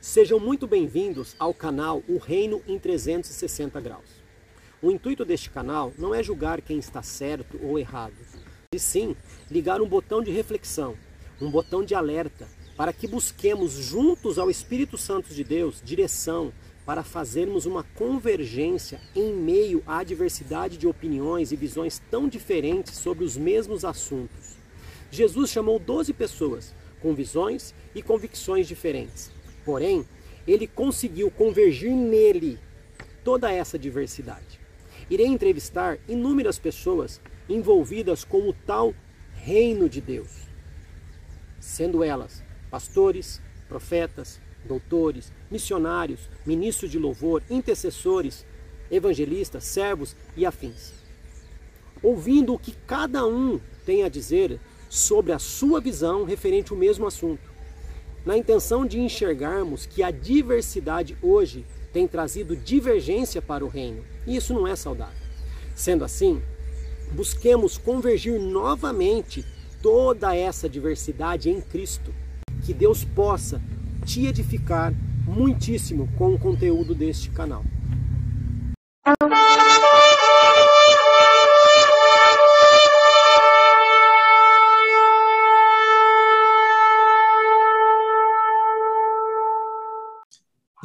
Sejam muito bem-vindos ao canal O Reino em 360 Graus. O intuito deste canal não é julgar quem está certo ou errado, e sim ligar um botão de reflexão, um botão de alerta, para que busquemos juntos ao Espírito Santo de Deus direção para fazermos uma convergência em meio à diversidade de opiniões e visões tão diferentes sobre os mesmos assuntos. Jesus chamou 12 pessoas com visões e convicções diferentes Porém, ele conseguiu convergir nele toda essa diversidade. Irei entrevistar inúmeras pessoas envolvidas com o tal reino de Deus, sendo elas pastores, profetas, doutores, missionários, ministros de louvor, intercessores, evangelistas, servos e afins. Ouvindo o que cada um tem a dizer sobre a sua visão referente ao mesmo assunto na intenção de enxergarmos que a diversidade hoje tem trazido divergência para o reino, e isso não é saudável. Sendo assim, busquemos convergir novamente toda essa diversidade em Cristo. Que Deus possa te edificar muitíssimo com o conteúdo deste canal.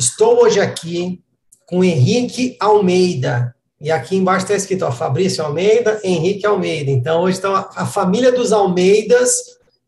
Estou hoje aqui com Henrique Almeida. E aqui embaixo está escrito ó, Fabrício Almeida, Henrique Almeida. Então, hoje estão a, a família dos Almeidas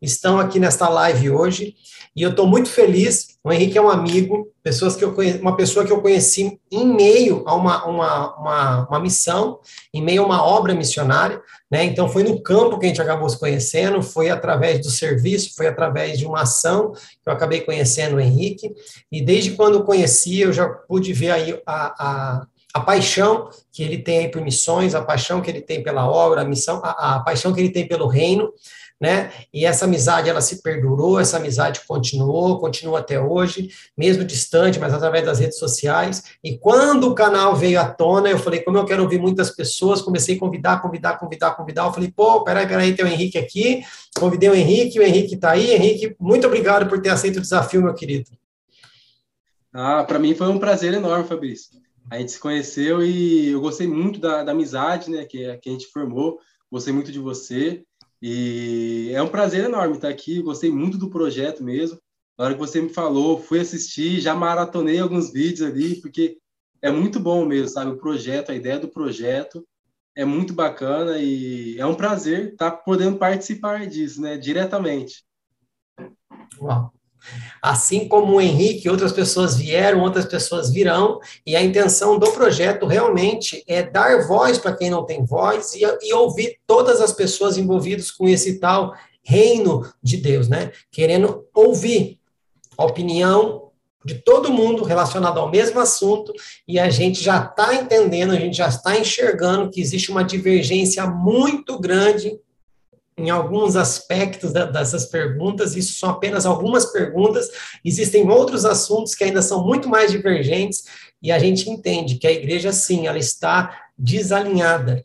estão aqui nesta live hoje. E eu estou muito feliz. O Henrique é um amigo, pessoas que eu conheci, uma pessoa que eu conheci em meio a uma, uma, uma, uma, missão, em meio a uma obra missionária. Né? Então, foi no campo que a gente acabou se conhecendo, foi através do serviço, foi através de uma ação que eu acabei conhecendo o Henrique. E desde quando eu conheci, eu já pude ver aí a, a a paixão que ele tem por missões, a paixão que ele tem pela obra, a missão, a, a paixão que ele tem pelo reino, né? E essa amizade ela se perdurou, essa amizade continuou, continua até hoje, mesmo distante, mas através das redes sociais. E quando o canal veio à tona, eu falei, como eu quero ouvir muitas pessoas, comecei a convidar, convidar, convidar, convidar. Eu falei, pô, peraí, peraí, tem o Henrique aqui. Convidei o Henrique, o Henrique está aí. Henrique, muito obrigado por ter aceito o desafio, meu querido. Ah, para mim foi um prazer enorme, Fabrício. A gente se conheceu e eu gostei muito da, da amizade, né, que, que a gente formou. Gostei muito de você. E é um prazer enorme estar aqui. Gostei muito do projeto mesmo. Na hora que você me falou, fui assistir, já maratonei alguns vídeos ali, porque é muito bom mesmo, sabe? O projeto, a ideia do projeto é muito bacana e é um prazer estar podendo participar disso, né? Diretamente. Uau. Assim como o Henrique, outras pessoas vieram, outras pessoas virão, e a intenção do projeto realmente é dar voz para quem não tem voz e, e, ouvir todas as pessoas envolvidas com esse tal reino de Deus, né? Querendo ouvir a opinião de todo mundo relacionado ao mesmo assunto, e a gente já está entendendo, a gente já está enxergando que existe uma divergência muito grande em alguns aspectos dessas perguntas, isso são apenas algumas perguntas, existem outros assuntos que ainda são muito mais divergentes, e a gente entende que a igreja, sim, ela está desalinhada.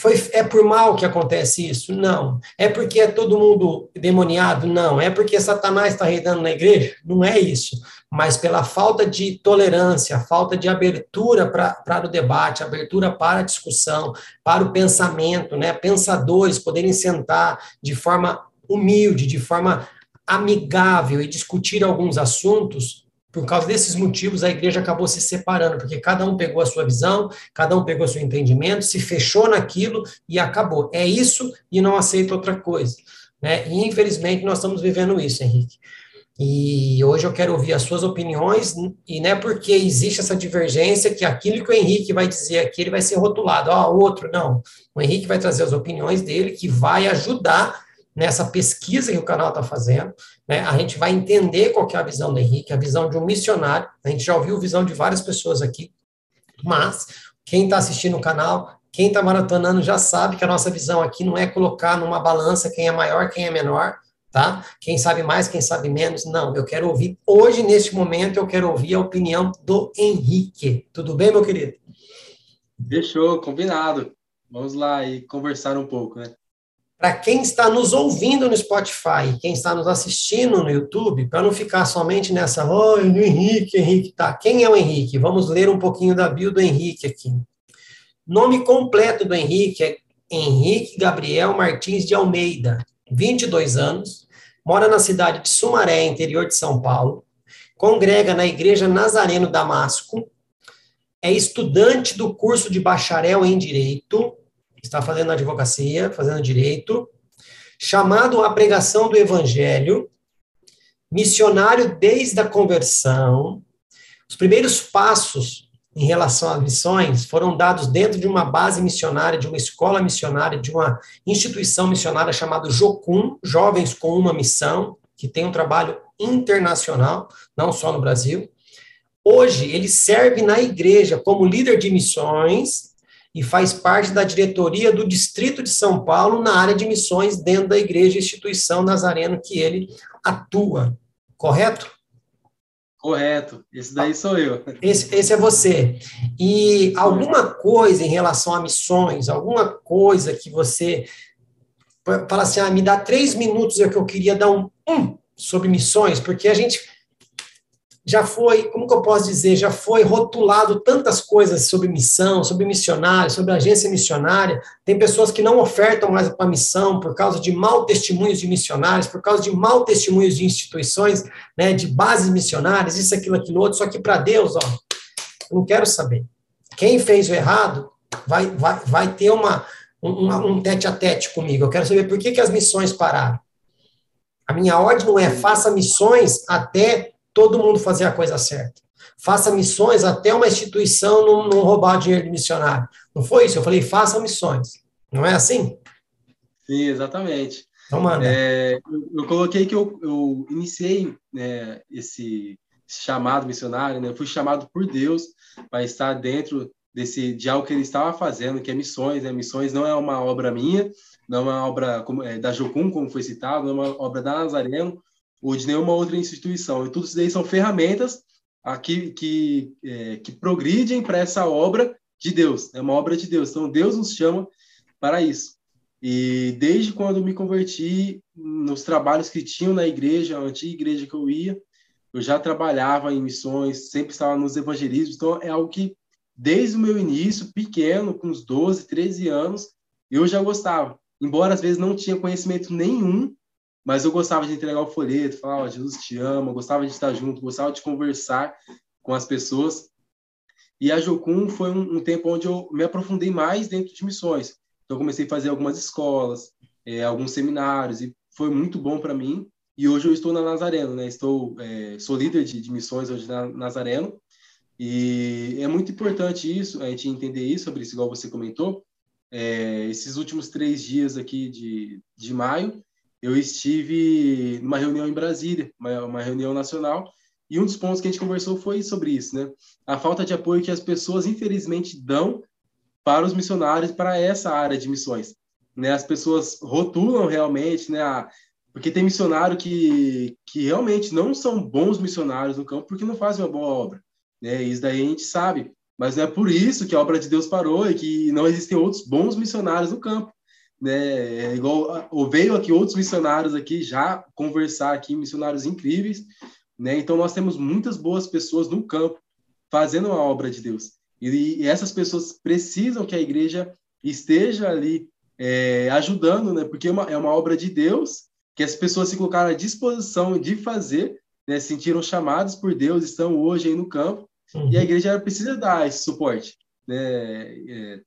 Foi, é por mal que acontece isso? Não. É porque é todo mundo demoniado? Não. É porque Satanás está reinando na igreja? Não é isso mas pela falta de tolerância, falta de abertura para o debate, abertura para a discussão, para o pensamento, né? pensadores poderem sentar de forma humilde, de forma amigável e discutir alguns assuntos, por causa desses motivos, a igreja acabou se separando, porque cada um pegou a sua visão, cada um pegou o seu entendimento, se fechou naquilo e acabou. É isso e não aceita outra coisa. Né? E, infelizmente, nós estamos vivendo isso, Henrique. E hoje eu quero ouvir as suas opiniões, e não é porque existe essa divergência que aquilo que o Henrique vai dizer aqui, ele vai ser rotulado, ó, oh, outro, não. O Henrique vai trazer as opiniões dele, que vai ajudar nessa pesquisa que o canal está fazendo, né? A gente vai entender qual é a visão do Henrique, a visão de um missionário, a gente já ouviu a visão de várias pessoas aqui, mas quem está assistindo o canal, quem está maratonando já sabe que a nossa visão aqui não é colocar numa balança quem é maior, quem é menor, tá? Quem sabe mais, quem sabe menos, não. Eu quero ouvir, hoje, neste momento, eu quero ouvir a opinião do Henrique. Tudo bem, meu querido? Fechou, combinado. Vamos lá e conversar um pouco, né? Para quem está nos ouvindo no Spotify, quem está nos assistindo no YouTube, para não ficar somente nessa, oh, Henrique, Henrique, tá. Quem é o Henrique? Vamos ler um pouquinho da bio do Henrique aqui. Nome completo do Henrique é Henrique Gabriel Martins de Almeida, 22 anos, mora na cidade de Sumaré, interior de São Paulo, congrega na Igreja Nazareno Damasco, é estudante do curso de bacharel em Direito, está fazendo advocacia, fazendo direito, chamado à pregação do evangelho, missionário desde a conversão. Os primeiros passos em relação às missões foram dados dentro de uma base missionária, de uma escola missionária, de uma instituição missionária chamada Jocum, Jovens com uma Missão, que tem um trabalho internacional, não só no Brasil. Hoje, ele serve na igreja como líder de missões e faz parte da diretoria do Distrito de São Paulo na área de missões dentro da igreja instituição Nazareno que ele atua. Correto? Correto. Esse daí sou eu. Esse, esse é você. E alguma coisa em relação a missões, alguma coisa que você fala assim, ah, me dá três minutos é que eu queria dar um, um sobre missões, porque a gente já foi, como que eu posso dizer, já foi rotulado tantas coisas sobre missão, sobre missionário, sobre agência missionária. Tem pessoas que não ofertam mais para missão por causa de mau testemunhos de missionários, por causa de mau testemunhos de instituições, né, de bases missionárias, isso, aquilo, aquilo outro. Só que para Deus, ó, eu não quero saber. Quem fez o errado vai, vai, vai ter uma, um, um tete a tete comigo. Eu quero saber por que, que as missões pararam. A minha ordem não é faça missões até todo mundo fazer a coisa certa. Faça missões até uma instituição não, não roubar dinheiro de missionário. Não foi isso? Eu falei, faça missões. Não é assim? Sim, exatamente. Então, manda. É, eu, eu, coloquei que eu, eu iniciei né, esse, chamado missionário, né? Eu fui chamado por Deus para estar dentro desse de algo que ele estava fazendo, que é missões. Né? Missões não é uma obra minha, não é uma obra como, é, da Jocum, como foi citado, não é uma obra da Nazareno, ou de nenhuma outra instituição. E tudo isso daí são ferramentas aqui que, é, que progridem para essa obra de Deus, é uma obra de Deus. Então, Deus nos chama para isso. E desde quando me converti, nos trabalhos que tinham na igreja, a antiga igreja que eu ia, eu já trabalhava em missões, sempre estava nos evangelismos, então é algo que, desde o meu início, pequeno, com uns 12, 13 anos, eu já gostava. Embora às vezes não tinha conhecimento nenhum, mas eu gostava de entregar o folheto, falar, oh, Jesus te ama, gostava de estar junto, gostava de conversar com as pessoas. E a Jocum foi um, um tempo onde eu me aprofundei mais dentro de missões. Então, comecei a fazer algumas escolas, é, alguns seminários, e foi muito bom para mim. E hoje eu estou na Nazareno, né? Estou, é, sou líder de, de, missões hoje na Nazareno. E é muito importante isso, a gente entender isso, sobre isso, igual você comentou. É, esses últimos três dias aqui de, de maio, eu estive numa reunião em Brasília, uma, uma, reunião nacional, e um dos pontos que a gente conversou foi sobre isso, né? A falta de apoio que as pessoas, infelizmente, dão para os missionários, para essa área de missões. Né? As pessoas rotulam realmente, né? A, porque tem missionário que, que realmente não são bons missionários no campo porque não fazem uma boa obra. Né? Isso daí a gente sabe. Mas não é por isso que a obra de Deus parou e que não existem outros bons missionários no campo né? É igual veio aqui outros missionários aqui já conversar aqui, missionários incríveis, né? Então nós temos muitas boas pessoas no campo fazendo a obra de Deus. E, e essas pessoas precisam que a igreja esteja ali é, ajudando, né? Porque é uma, é uma obra de Deus que as pessoas se colocaram à disposição de fazer, né? Sentiram chamados por Deus, estão hoje aí no campo uhum. e a igreja precisa dar esse suporte, né? É,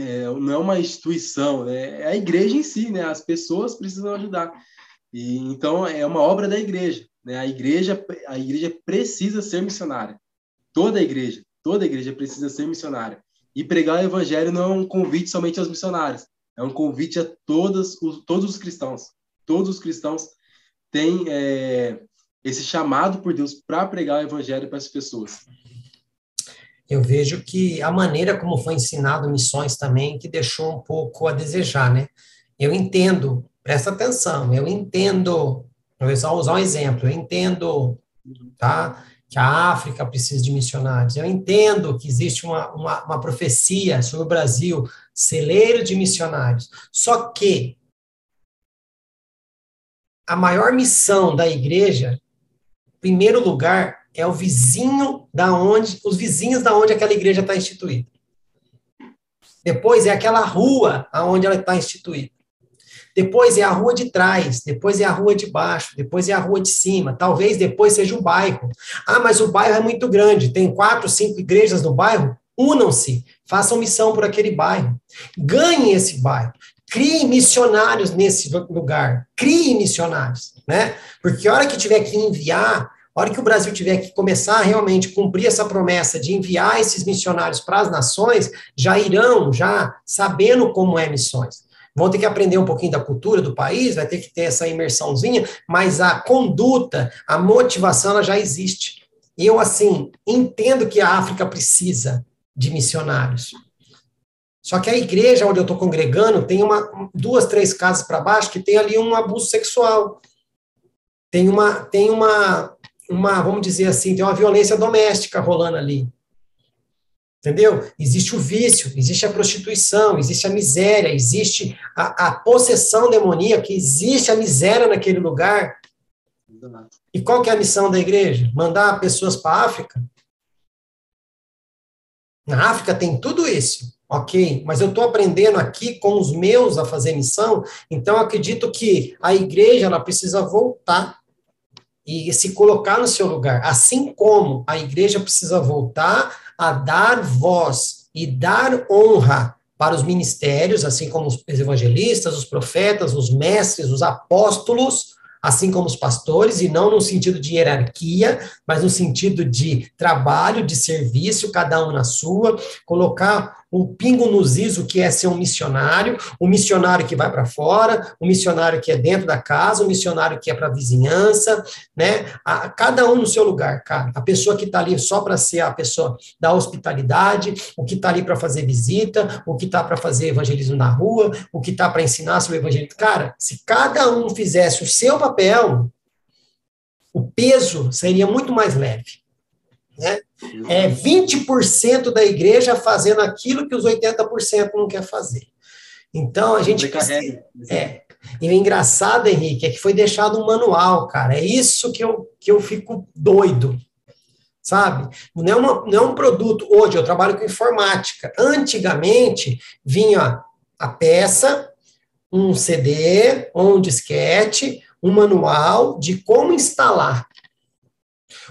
é, não é uma instituição, né? é a igreja em si, né? As pessoas precisam ajudar. E então é uma obra da igreja, né? A igreja, a igreja precisa ser missionária. Toda a igreja, toda a igreja precisa ser missionária. E pregar o evangelho não é um convite somente aos missionários, é um convite a todos os, todos os cristãos. Todos os cristãos têm é, esse chamado por Deus para pregar o evangelho para as pessoas eu vejo que a maneira como foi ensinado missões também que deixou um pouco a desejar, né? Eu entendo, presta atenção, eu entendo, vou só usar um exemplo, eu entendo, tá? Que a África precisa de missionários. Eu entendo que existe uma, uma, uma profecia sobre o Brasil, celeiro de missionários. Só que a maior missão da igreja, em primeiro lugar, é o vizinho da onde, os vizinhos da onde aquela igreja está instituída. Depois é aquela rua aonde ela está instituída. Depois é a rua de trás, depois é a rua de baixo, depois é a rua de cima, talvez depois seja o bairro. Ah, mas o bairro é muito grande, tem quatro, cinco igrejas no bairro. Unam-se, façam missão por aquele bairro. Ganhem esse bairro. Crie missionários nesse lugar. Crie missionários, né? Porque a hora que tiver que enviar, a hora que o Brasil tiver que começar a realmente cumprir essa promessa de enviar esses missionários para as nações, já irão, já sabendo como é missões vão ter que aprender um pouquinho da cultura do país, vai ter que ter essa imersãozinha, mas a conduta, a motivação, ela já existe. Eu, assim, entendo que a África precisa de missionários. Só que a igreja onde eu estou congregando tem uma, duas, três casas para baixo que tem ali um abuso sexual. Tem uma, tem uma, uma, vamos dizer assim, tem uma violência doméstica rolando ali. Entendeu? Existe o vício, existe a prostituição, existe a miséria, existe a, a possessão demoníaca, existe a miséria naquele lugar. E qual que é a missão da igreja? Mandar pessoas para a África? Na África tem tudo isso, ok, mas eu estou aprendendo aqui com os meus a fazer missão, então acredito que a igreja ela precisa voltar e se colocar no seu lugar, assim como a igreja precisa voltar a dar voz e dar honra para os ministérios, assim como os evangelistas, os profetas, os mestres, os apóstolos, assim como os pastores, e não no sentido de hierarquia, mas no sentido de trabalho, de serviço, cada um na sua, colocar o pingo nos is, o que é ser um missionário, o missionário que vai para fora, o missionário que é dentro da casa, o missionário que é para a vizinhança, né? A, cada um no seu lugar, cara. A pessoa que está ali só para ser a pessoa da hospitalidade, o que está ali para fazer visita, o que está para fazer evangelismo na rua, o que está para ensinar sobre o evangelismo. Cara, se cada um fizesse o seu papel, o peso seria muito mais leve. Né? É 20% da igreja fazendo aquilo que os 80% não quer fazer. Então, a gente. Precisa, é. E o engraçado, Henrique, é que foi deixado um manual, cara. É isso que eu, que eu fico doido. Sabe? Não é, uma, não é um produto. Hoje eu trabalho com informática. Antigamente vinha a peça, um CD, ou um disquete, um manual de como instalar.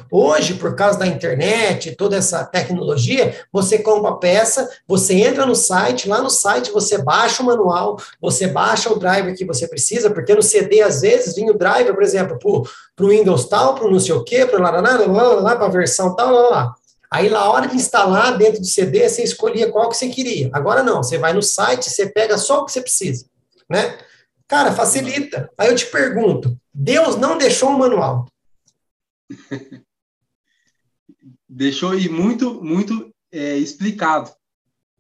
Hoje, por causa da internet, toda essa tecnologia, você compra a peça, você entra no site, lá no site você baixa o manual, você baixa o driver que você precisa, porque no CD, às vezes, vinha o driver, por exemplo, para o Windows tal, para o não sei o quê, para lá, lá, lá, lá, lá, para a versão tal, lá, lá. Aí, na hora de instalar dentro do CD, você escolhia qual que você queria. Agora não, você vai no site, você pega só o que você precisa, né? Cara, facilita. Aí eu te pergunto, Deus não deixou um manual. Deixou e muito, muito é, explicado.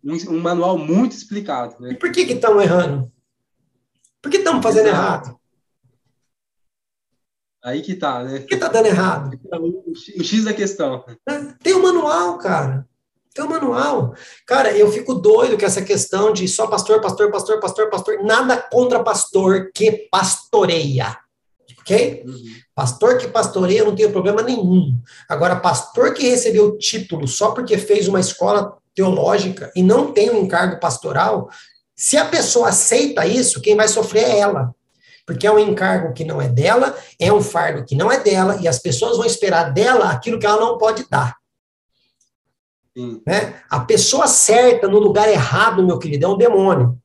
Um, um, manual muito explicado. Né? E por que estão errando? Por que estamos fazendo Exato. errado? Aí que tá, né? Por que tá dando errado? O, X da questão. É, tem o um manual, cara. Tem o um manual. Cara, eu fico doido com essa questão de só pastor, pastor, pastor, pastor, pastor. Nada contra pastor que pastoreia ok? Uhum. Pastor que pastoreia não tem problema nenhum. Agora, pastor que recebeu o título só porque fez uma escola teológica e não tem um encargo pastoral, se a pessoa aceita isso, quem vai sofrer é ela. Porque é um encargo que não é dela, é um fardo que não é dela, e as pessoas vão esperar dela aquilo que ela não pode dar. Né? A pessoa certa no lugar errado, meu querido, é um demônio.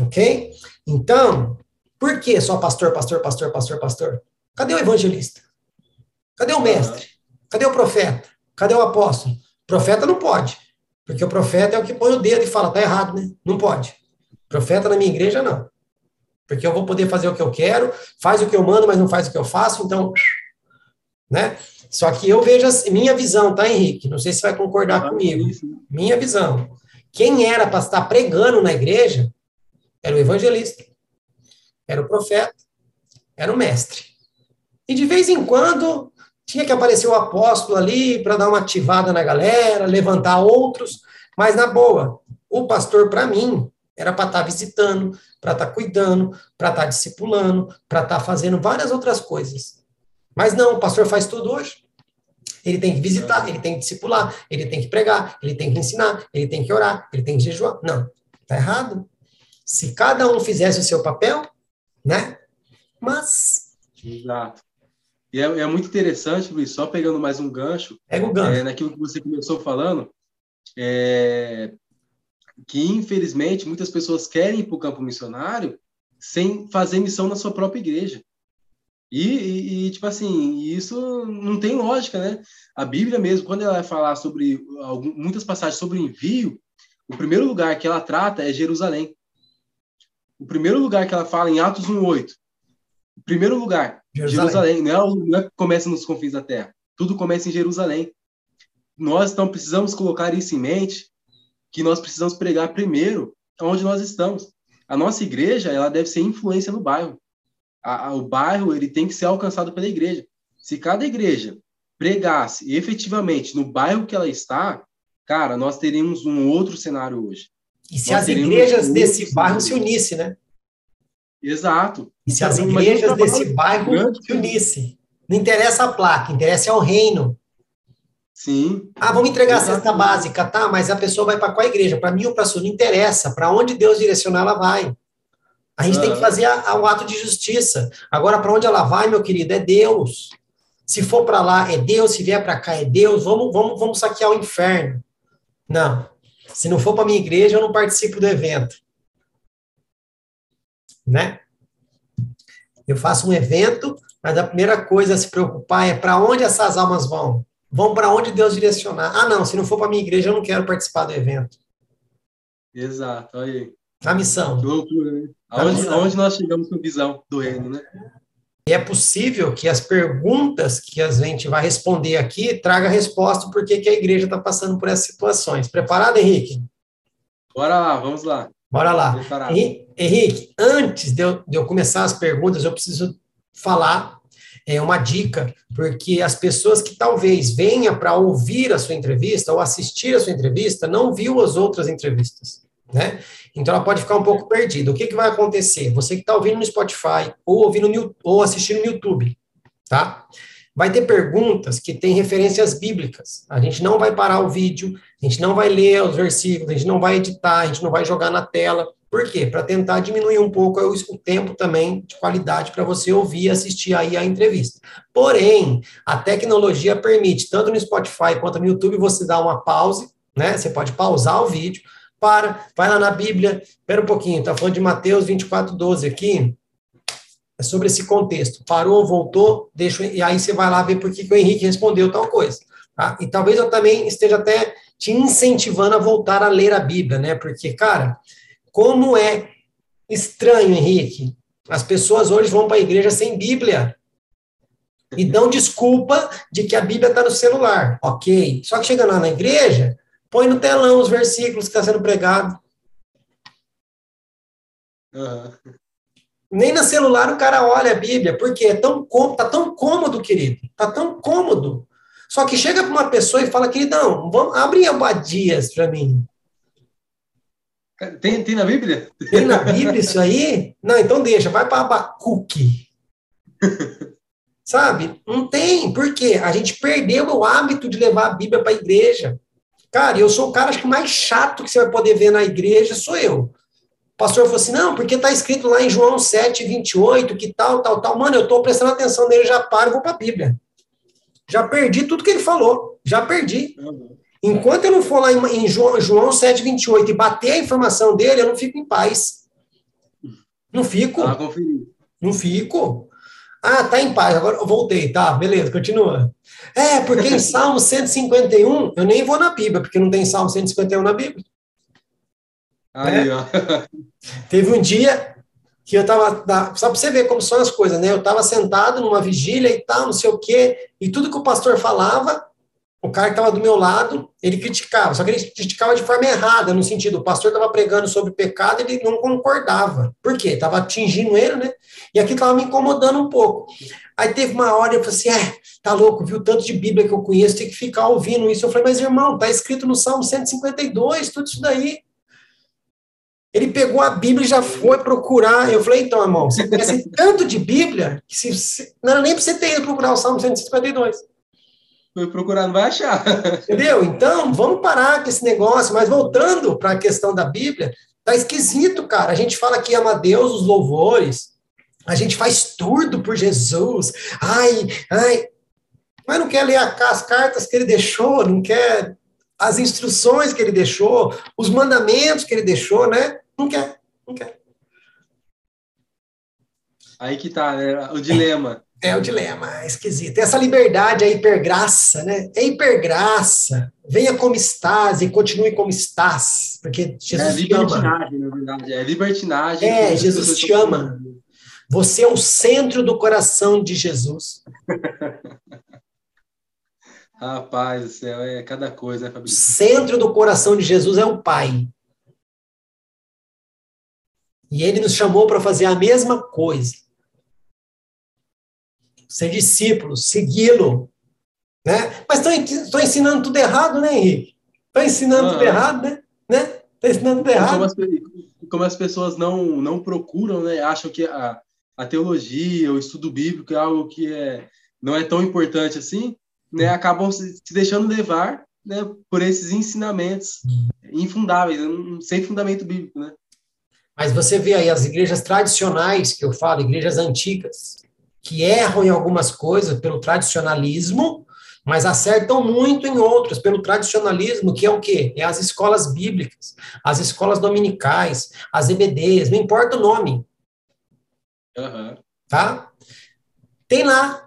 Ok? Então, por que só pastor, pastor, pastor, pastor, pastor? Cadê o evangelista? Cadê o mestre? Cadê o profeta? Cadê o apóstolo? O profeta não pode, porque o profeta é o que põe o dedo e fala, tá errado, né? Não pode. Profeta na minha igreja, não. Porque eu vou poder fazer o que eu quero, faz o que eu mando, mas não faz o que eu faço, então, né? Só que eu vejo assim, minha visão, tá, Henrique? Não sei se vai concordar comigo. Minha visão. Quem era para estar pregando na igreja era o evangelista era o profeta, era o mestre. E de vez em quando tinha que aparecer o apóstolo ali para dar uma ativada na galera, levantar outros, mas na boa, o pastor, para mim, Era para estar tá visitando, para estar tá cuidando, para estar tá discipulando, para estar fazendo várias outras coisas. Mas não, o pastor faz tudo hoje. Ele tem que visitar, ele tem que discipular, ele tem que pregar, ele tem que ensinar, ele tem que orar, ele tem que jejuar. Não, tá errado. Se cada um fizesse o seu papel, né? Mas. Exato. E é, é muito interessante, Luiz, só pegando mais um gancho. É o gancho. É, naquilo que você começou falando, é, que infelizmente muitas pessoas querem ir para o campo missionário sem fazer missão na sua própria igreja. E, e, e, tipo assim, isso não tem lógica, né? A Bíblia mesmo, quando ela vai falar sobre algum, muitas passagens sobre envio, o primeiro lugar que ela trata é Jerusalém. O primeiro lugar que ela fala em Atos 1:8. O primeiro lugar, Jerusalém. Jerusalém. Não, é, não é que começa nos confins da terra. Tudo começa em Jerusalém. Nós então precisamos colocar isso em mente, que nós precisamos pregar primeiro onde nós estamos. A nossa igreja, ela deve ser influência no bairro a, a, o bairro ele tem que ser alcançado pela igreja. Se cada igreja pregasse efetivamente no bairro que ela está, cara, nós teríamos um outro cenário hoje. E se as igrejas desse bairro se unissem, né? Exato. E se as igrejas desse bairro se unissem. Não interessa a placa, interessa é o reino. Sim. Ah, vamos entregar Exato. a cesta básica, tá? Mas a pessoa vai para qual igreja? Para mim ou para a sua? Não interessa. Para onde Deus direcionar, ela vai. A gente tem que fazer a, a, o ato de justiça. Agora, para onde ela vai, meu querido, é Deus. Se for para lá, é Deus. Se vier para cá, é Deus. Vamos, vamos, vamos saquear o inferno. Não. Se não for para minha igreja, eu não participo do evento. Né? Eu faço um evento, mas a primeira coisa a se preocupar é para onde essas almas vão. Vão para onde Deus direcionar. Ah, não, se não for para minha igreja, eu não quero participar do evento. Exato, olha aí. A missão. Que loucura, né? Aonde, aonde nós chegamos com visão do reino, né? E é possível que as perguntas que a gente vai responder aqui traga resposta por que a igreja está passando por essas situações. Preparado, Henrique? Bora lá, vamos lá. Bora lá. Henrique, antes de eu, de eu começar as perguntas, eu preciso falar é, uma dica, porque as pessoas que talvez venham para ouvir a sua entrevista ou assistir a sua entrevista não viu as outras entrevistas né? Então ela pode ficar um pouco perdida. O que, que vai acontecer? Você que está ouvindo no Spotify ou ouvindo no, ou assistindo no YouTube, tá? Vai ter perguntas que têm referências bíblicas. A gente não vai parar o vídeo, a gente não vai ler os versículos, a gente não vai editar, a gente não vai jogar na tela. Por quê? Para tentar diminuir um pouco o tempo também de qualidade para você ouvir e assistir aí a entrevista. Porém, a tecnologia permite, tanto no Spotify quanto no YouTube, você dar uma pause, né? Você pode pausar o vídeo, para, vai lá na Bíblia, espera um pouquinho, está falando de Mateus 24, 12 aqui, é sobre esse contexto. Parou, voltou, deixa, e aí você vai lá ver por que, que o Henrique respondeu tal coisa. Tá? E talvez eu também esteja até te incentivando a voltar a ler a Bíblia, né? Porque, cara, como é estranho, Henrique, as pessoas hoje vão para a igreja sem Bíblia. E dão desculpa de que a Bíblia está no celular. Ok. Só que chega lá na igreja, Põe no telão os versículos que está sendo pregado. Uhum. Nem no celular o cara olha a Bíblia, porque é tão, tá tão cômodo, querido. Tá tão cômodo. Só que chega para uma pessoa e fala, queridão, vamos, abre Abadias para mim. Tem, tem na Bíblia? Tem na Bíblia isso aí? Não, então deixa, vai para Abacuque. Sabe? Não tem, por quê? A gente perdeu o hábito de levar a Bíblia para a igreja. Cara, eu sou o cara acho que mais chato que você vai poder ver na igreja, sou eu. O pastor falou assim: não, porque está escrito lá em João 7, 28, que tal, tal, tal. Mano, eu estou prestando atenção nele, já paro e vou para a Bíblia. Já perdi tudo que ele falou. Já perdi. Enquanto eu não for lá em, João, João 7, 28 e bater a informação dele, eu não fico em paz. Não fico. Ah, não fico. Ah, tá em paz, agora eu voltei, tá, beleza, continua. É, porque em Salmo 151, eu nem vou na Bíblia, porque não tem Salmo 151 na Bíblia. Aí, é. ó. Teve um dia que eu tava, só para você ver como são as coisas, né? Eu tava sentado numa vigília e tal, não sei o quê, e tudo que o pastor falava, o cara que estava do meu lado, ele criticava, só que ele criticava de forma errada, no sentido, o pastor estava pregando sobre pecado e ele não concordava. Por quê? Estava atingindo ele, né? E aqui estava me incomodando um pouco. Aí teve uma hora, eu falei assim, é, tá louco, viu tanto de Bíblia que eu conheço, tem que ficar ouvindo isso. Eu falei, mas irmão, tá escrito no Salmo 152, tudo isso daí. Ele pegou a Bíblia e já foi procurar. Eu falei, então, irmão, você conhece tanto de Bíblia que se, não era nem para você ter ido procurar o Salmo 152. Foi procurar, não vai achar. Entendeu? Então, vamos parar com esse negócio. Mas voltando para a questão da Bíblia, tá esquisito, cara. A gente fala que ama a Deus, os louvores. A gente faz tudo por Jesus. Ai, ai. Mas não quer ler as cartas que ele deixou, não quer as instruções que ele deixou, os mandamentos que ele deixou, né? Não quer, não quer. Aí que tá, né? O dilema. É o dilema, é esquisito. Essa liberdade, a hipergraça, né? É hipergraça. Venha como estás e continue como estás. Porque Jesus é libertinagem, na verdade. É libertinagem. É, Jesus te ama. Você é o centro do coração de Jesus. Rapaz do céu, é cada coisa, né, Fabrício? O centro do coração de Jesus é o Pai. E ele nos chamou para fazer a mesma coisa ser discípulo, segui-lo. Né? Mas estão ensinando tudo errado, né, Henrique? Estão ensinando tudo errado, né? né? Estão ensinando tudo errado. Como as, como as, pessoas não, não procuram, né? Acham que a, a teologia, o estudo bíblico é algo que é, não é tão importante assim, né? Acabam se, se deixando levar né, por esses ensinamentos infundáveis, sem fundamento bíblico, né? Mas você vê aí as igrejas tradicionais que eu falo, igrejas antigas, que erram em algumas coisas pelo tradicionalismo, mas acertam muito em outras pelo tradicionalismo, que é o quê? É as escolas bíblicas, as escolas dominicais, as EBDs, não importa o nome. Uhum. Tá? Tem lá.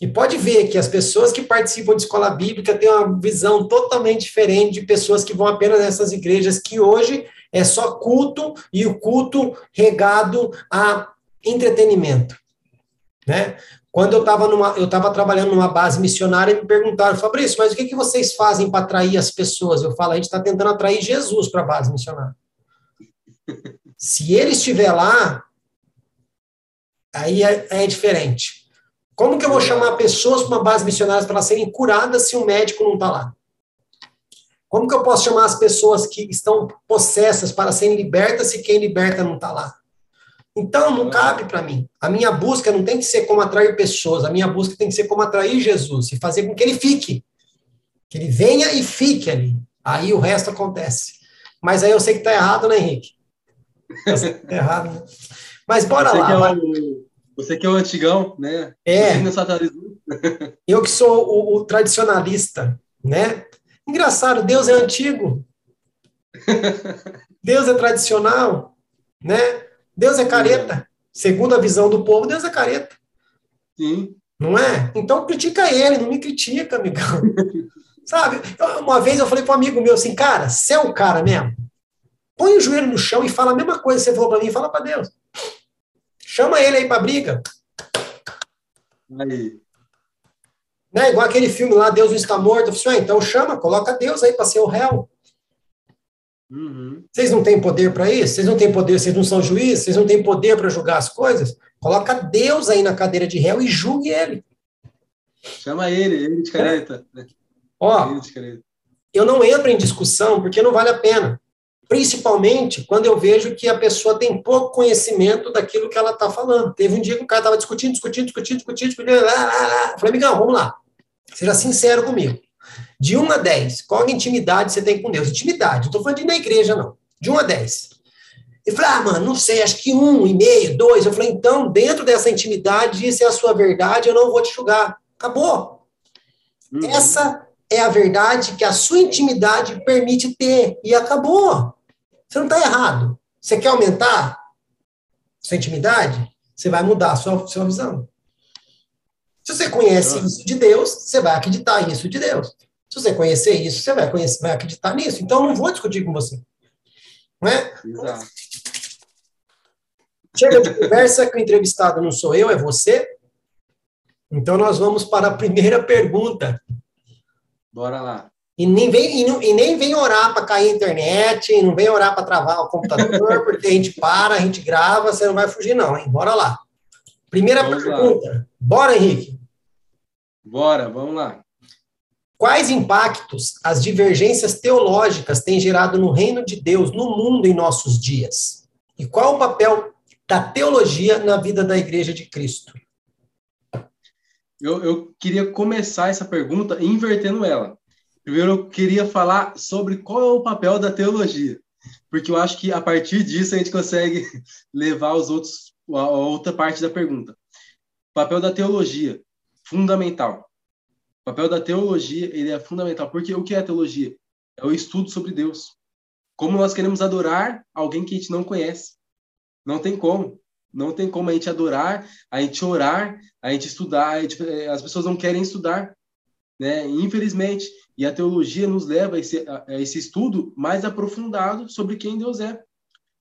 E pode ver que as pessoas que participam de escola bíblica têm uma visão totalmente diferente de pessoas que vão apenas nessas igrejas que hoje é só culto e o culto regado a entretenimento. Né? Quando eu estava eu estava trabalhando numa base missionária, me perguntaram, Fabrício, mas o que, que vocês fazem para atrair as pessoas? Eu falo, a gente está tentando atrair Jesus para a base missionária. Se ele estiver lá, aí é, é, diferente. Como que eu vou chamar pessoas para uma base missionária para elas serem curadas se o médico não está lá? Como que eu posso chamar as pessoas que estão possessas para serem libertas se quem liberta não está lá? Então, não cabe para mim. A minha busca não tem que ser como atrair pessoas, a minha busca tem que ser como atrair Jesus e fazer com que ele fique. Que ele venha e fique ali. Aí o resto acontece. Mas aí eu sei que está errado, né, Henrique? Eu sei que tá errado, né? Mas bora você lá. Que é o, você que é o antigão, né? É. Eu que sou o, o tradicionalista, né? Engraçado, Deus é antigo. Deus é tradicional, né? Deus é careta. Segundo a visão do povo, Deus é careta. Sim. Não é? Então critica ele, não me critica, amigão. Sabe? Uma vez eu falei para um amigo meu assim, cara, você é o cara mesmo? Põe o joelho no chão e fala a mesma coisa que você falou para mim, fala para Deus. Chama ele aí para briga. Aí. Né? Igual aquele filme lá, Deus não está morto. Eu falei, assim, então chama, coloca Deus aí para ser o réu. Uhum. Vocês não têm poder para isso? Vocês não têm poder, vocês não são juízes? Vocês não têm poder para julgar as coisas? Coloca Deus aí na cadeira de réu e julgue ele. Chama ele, ele de careta. Ó, ele de careta. eu não entro em discussão porque não vale a pena. Principalmente quando eu vejo que a pessoa tem pouco conhecimento daquilo que ela está falando. Teve um dia que o cara estava discutindo, discutindo, discutindo, discutindo, discutindo. Lá, lá, lá. Eu falei, amigão, vamos lá. Seja sincero comigo. De 1 a 10, qual a intimidade você tem com Deus? Intimidade, não estou falando de ir na igreja, não. De 1 a 10. Ele falou, ah, mano, não sei, acho que um e meio, dois. Eu falei, então, dentro dessa intimidade, isso é a sua verdade, eu não vou te julgar. Acabou. Uhum. Essa é a verdade que a sua intimidade permite ter. E acabou. Você não está errado. Você quer aumentar sua intimidade? Você vai mudar a sua, sua visão. Se você conhece isso de Deus, você vai acreditar nisso de Deus. Se você conhecer isso, você vai, conhecer, vai acreditar nisso. Então, eu não vou discutir com você. Não é? Exato. Chega de conversa que o entrevistado não sou eu, é você. Então, nós vamos para a primeira pergunta. Bora lá. E nem vem, e, não, e nem vem orar para cair a internet, e não vem orar para travar o computador, porque a gente para, a gente grava, você não vai fugir, não, hein? Bora lá. Primeira vamos pergunta. Lá. Bora, Henrique. Bora, vamos lá. Quais impactos as divergências teológicas têm gerado no reino de Deus, no mundo em nossos dias? E qual o papel da teologia na vida da Igreja de Cristo? Eu, eu queria começar essa pergunta invertendo ela. Primeiro, eu queria falar sobre qual é o papel da teologia, porque eu acho que a partir disso a gente consegue levar os outros a outra parte da pergunta. O papel da teologia, fundamental. O papel da teologia ele é fundamental, porque o que é teologia? É o estudo sobre Deus. Como nós queremos adorar alguém que a gente não conhece. Não tem como. Não tem como a gente adorar, a gente orar, a gente estudar. A gente, eh, as pessoas não querem estudar, né? Infelizmente. E a teologia nos leva a esse, a esse estudo mais aprofundado sobre quem Deus é.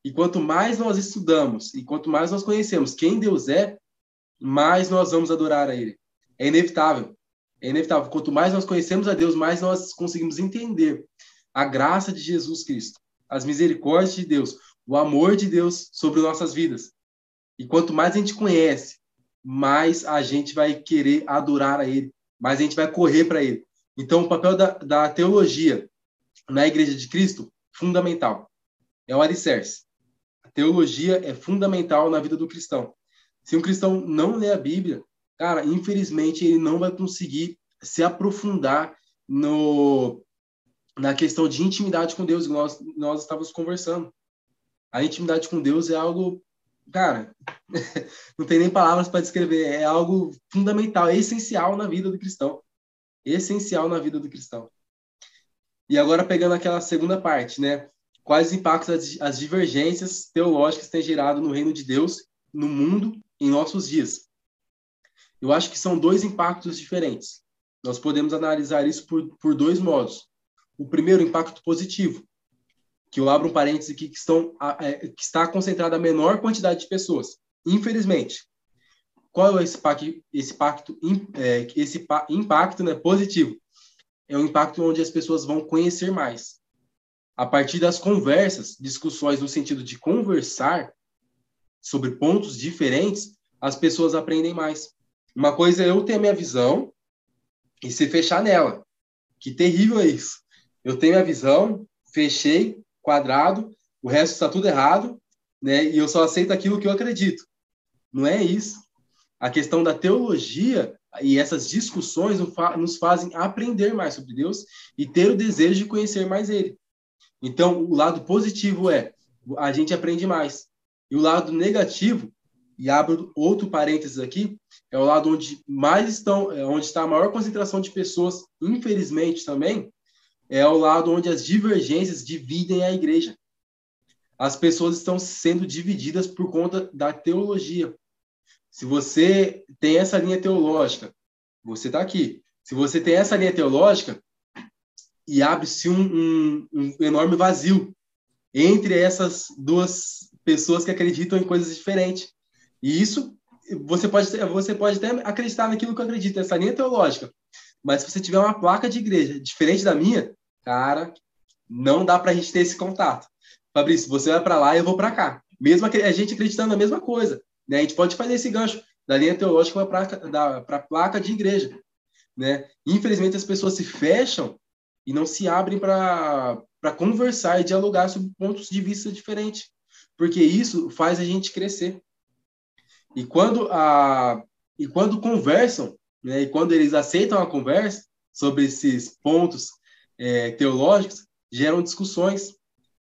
E quanto mais nós estudamos e quanto mais nós conhecemos quem Deus é, mais nós vamos adorar a Ele. É inevitável. É inevitável. Quanto mais nós conhecemos a Deus, mais nós conseguimos entender a graça de Jesus Cristo, as misericórdias de Deus, o amor de Deus sobre nossas vidas. E quanto mais a gente conhece, mais a gente vai querer adorar a Ele, mais a gente vai correr para Ele. Então, o papel da, da teologia na Igreja de Cristo, fundamental. É o alicerce. A teologia é fundamental na vida do cristão. Se um cristão não lê a Bíblia, cara, infelizmente ele não vai conseguir se aprofundar no na questão de intimidade com Deus, nós nós estávamos conversando. A intimidade com Deus é algo, cara, não tem nem palavras para descrever, é algo fundamental, é essencial na vida do cristão. Essencial na vida do cristão. E agora pegando aquela segunda parte, né? Quais impactos as divergências teológicas têm gerado no reino de Deus, no mundo, em nossos dias? Eu acho que são dois impactos diferentes. Nós podemos analisar isso por, por dois modos. O primeiro, impacto positivo, que eu abro um parêntese aqui, que, estão, é, que está concentrada a menor quantidade de pessoas. Infelizmente. Qual é esse, esse, pacto, é, esse impacto né, positivo? É um impacto onde as pessoas vão conhecer mais. A partir das conversas, discussões no sentido de conversar sobre pontos diferentes, as pessoas aprendem mais. Uma coisa é eu ter minha visão e se fechar nela. Que terrível é isso. Eu tenho a visão, fechei, quadrado, o resto está tudo errado, né? E eu só aceito aquilo que eu acredito. Não é isso. A questão da teologia e essas discussões nos fazem aprender mais sobre Deus e ter o desejo de conhecer mais Ele. Então, o lado positivo é a gente aprende mais. E o lado negativo e abro outro parênteses aqui, é o lado onde mais estão, é onde está a maior concentração de pessoas, infelizmente também, é o lado onde as divergências dividem a igreja. As pessoas estão sendo divididas por conta da teologia. Se você tem essa linha teológica, você está aqui. Se você tem essa linha teológica, e abre-se um, um, um enorme vazio entre essas duas pessoas que acreditam em coisas diferentes. E isso você pode, você pode até acreditar naquilo que eu acredito, nessa linha teológica. Mas se você tiver uma placa de igreja diferente da minha, cara, não dá para a gente ter esse contato. Fabrício, você vai para lá e eu vou para cá. Mesmo a gente acreditando na mesma coisa. Né? A gente pode fazer esse gancho da linha teológica para a placa de igreja. Né? Infelizmente, as pessoas se fecham e não se abrem para conversar e dialogar sobre pontos de vista diferentes. Porque isso faz a gente crescer. E quando, a, e quando conversam, né, e quando eles aceitam a conversa sobre esses pontos é, teológicos, geram discussões.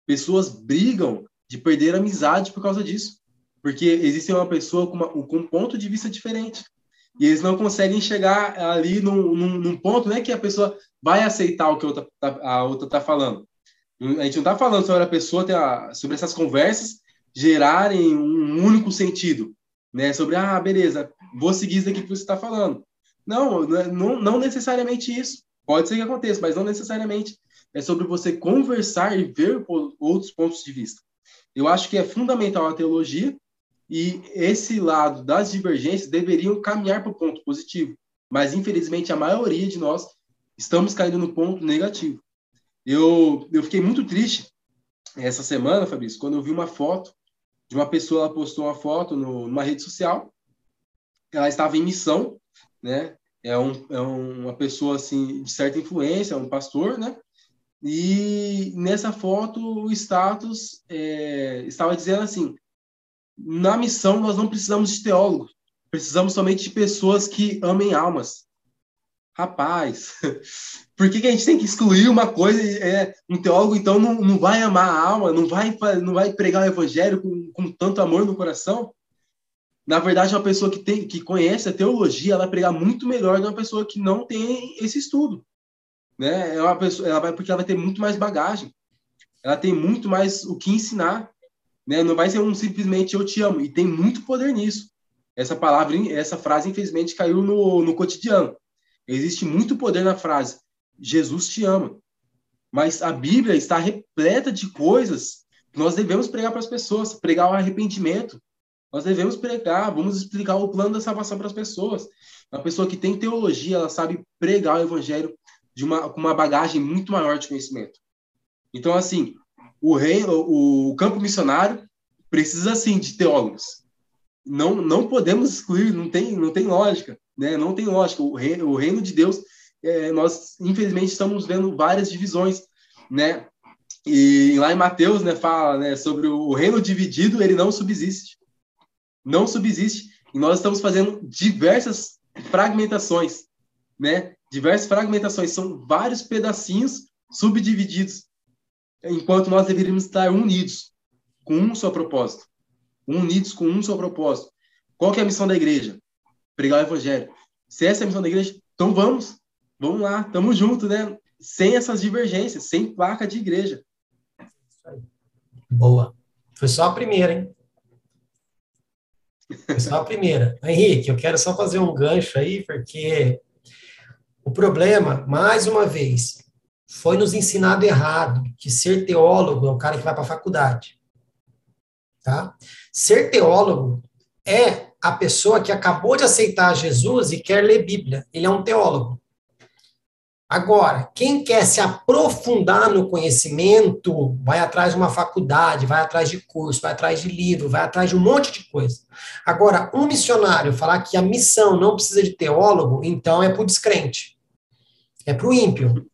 Pessoas brigam de perder a amizade por causa disso. Porque existe uma pessoa com, uma, com um ponto de vista diferente. E eles não conseguem chegar ali num, num, num ponto né, que a pessoa vai aceitar o que a outra está tá falando. A gente não está falando sobre a pessoa ter a, sobre essas conversas gerarem um único sentido né? Sobre, ah, beleza, vou seguir isso daqui que você está falando. Não, é, não, não necessariamente isso. Pode ser que aconteça, mas não necessariamente. É sobre você conversar e ver outros pontos de vista. Eu acho que é fundamental a teologia e esse lado das divergências deveriam caminhar para o ponto positivo. Mas, infelizmente, a maioria de nós estamos caindo no ponto negativo. Eu, eu fiquei muito triste essa semana, Fabrício, quando eu vi uma foto de uma pessoa, ela postou uma foto no, numa rede social, ela estava em missão, né? é, um, é uma pessoa assim de certa influência, um pastor, né? E nessa foto o status é, estava dizendo assim: na missão nós não precisamos de teólogos, precisamos somente de pessoas que amem almas. Rapaz, por que, que a gente tem que excluir uma coisa? É, um teólogo, então, não, não vai amar a alma, não vai, não vai pregar o evangelho com, com tanto amor no coração? Na verdade, uma pessoa que, tem, que conhece a teologia, ela vai pregar muito melhor do que uma pessoa que não tem esse estudo. Né? É uma pessoa, ela vai, porque ela vai ter muito mais bagagem. Ela tem muito mais o que ensinar. Né? Não vai ser um simplesmente eu te amo. E tem muito poder nisso. Essa palavra, essa frase, infelizmente, caiu no, no cotidiano. Existe muito poder na frase Jesus te ama. Mas a Bíblia está repleta de coisas que nós devemos pregar para as pessoas, pregar o arrependimento. Nós devemos pregar, vamos explicar o plano da salvação para as pessoas. A pessoa que tem teologia, ela sabe pregar o evangelho de uma, com uma bagagem muito maior de conhecimento. Então, assim, o, rei, o, o campo missionário precisa, sim, de teólogos. Não, não podemos excluir, não tem, não tem lógica, né? Não tem lógica. O, rei, o reino de Deus, é, nós, infelizmente, estamos vendo várias divisões, né? E lá em Mateus, né, fala né, sobre o reino dividido, ele não subsiste. Não subsiste. E nós estamos fazendo diversas fragmentações, né? diversas fragmentações, são vários pedacinhos subdivididos, enquanto nós deveríamos estar unidos com um só propósito. Unidos com um só propósito. Qual é a missão da igreja? Pregar o evangelho. Se essa é a missão da igreja, então vamos. Vamos lá, estamos juntos, né? Sem essas divergências, sem placa de igreja. Boa. Foi só a primeira, hein? Foi só a primeira. Henrique, eu quero só fazer um gancho aí, porque o problema, mais uma vez, foi nos ensinado errado que ser teólogo é o cara que vai para a faculdade. Tá? Ser teólogo é a pessoa que acabou de aceitar Jesus e quer ler Bíblia. Ele é um teólogo. Agora, quem quer se aprofundar no conhecimento, vai atrás de uma faculdade, vai atrás de curso, vai atrás de livro, vai atrás de um monte de coisa. Agora, um missionário falar que a missão não precisa de teólogo, então é para o descrente é para o ímpio.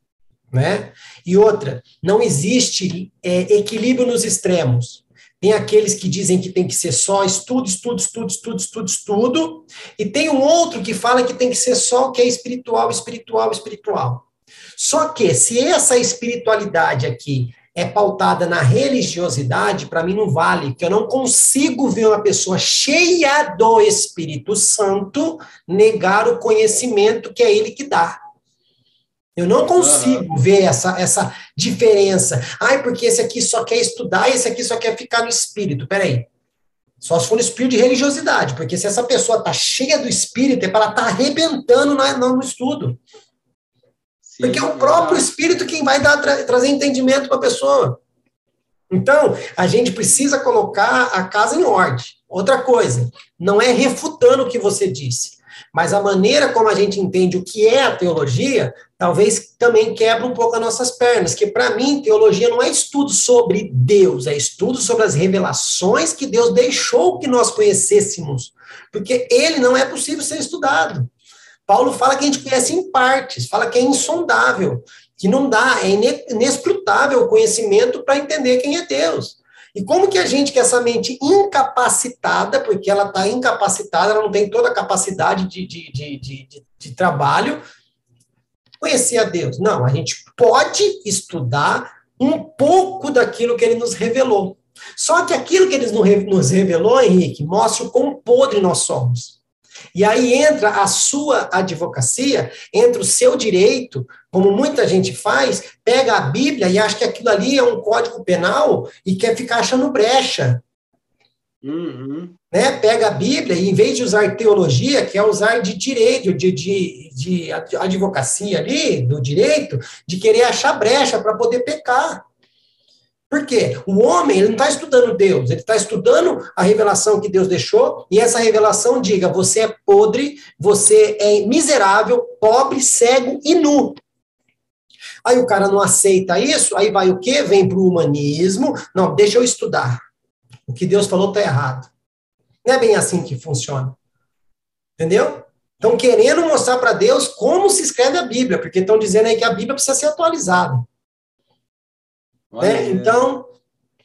Né? E outra, não existe é, equilíbrio nos extremos. Tem aqueles que dizem que tem que ser só estudo, estudo, estudo, estudo, estudo, estudo, e tem um outro que fala que tem que ser só o que é espiritual, espiritual, espiritual. Só que se essa espiritualidade aqui é pautada na religiosidade, para mim não vale, porque eu não consigo ver uma pessoa cheia do Espírito Santo negar o conhecimento que é ele que dá. Eu não consigo uhum. ver essa, essa diferença. Ai, porque esse aqui só quer estudar e esse aqui só quer ficar no espírito. Peraí. Só se for no espírito de religiosidade, porque se essa pessoa está cheia do espírito, é para ela estar tá arrebentando na, no estudo. Sim, porque é o próprio espírito quem vai dar, tra trazer entendimento para a pessoa. Então, a gente precisa colocar a casa em ordem. Outra coisa, não é refutando o que você disse, mas a maneira como a gente entende o que é a teologia, talvez também quebra um pouco as nossas pernas, que para mim teologia não é estudo sobre Deus, é estudo sobre as revelações que Deus deixou que nós conhecêssemos, porque ele não é possível ser estudado. Paulo fala que a gente conhece em partes, fala que é insondável, que não dá, é inescrutável o conhecimento para entender quem é Deus. E como que a gente, que essa mente incapacitada, porque ela está incapacitada, ela não tem toda a capacidade de, de, de, de, de trabalho, conhecer a Deus? Não, a gente pode estudar um pouco daquilo que ele nos revelou. Só que aquilo que ele nos revelou, Henrique, mostra o quão podre nós somos. E aí entra a sua advocacia, entra o seu direito, como muita gente faz, pega a Bíblia e acha que aquilo ali é um código penal e quer ficar achando brecha. Uhum. Né? Pega a Bíblia e, em vez de usar teologia, quer usar de direito, de, de, de advocacia ali, do direito, de querer achar brecha para poder pecar. Por quê? O homem ele não está estudando Deus, ele está estudando a revelação que Deus deixou, e essa revelação diga: você é podre, você é miserável, pobre, cego e nu. Aí o cara não aceita isso, aí vai o quê? Vem para o humanismo. Não, deixa eu estudar. O que Deus falou está errado. Não é bem assim que funciona. Entendeu? Estão querendo mostrar para Deus como se escreve a Bíblia, porque estão dizendo aí que a Bíblia precisa ser atualizada. Né? Então,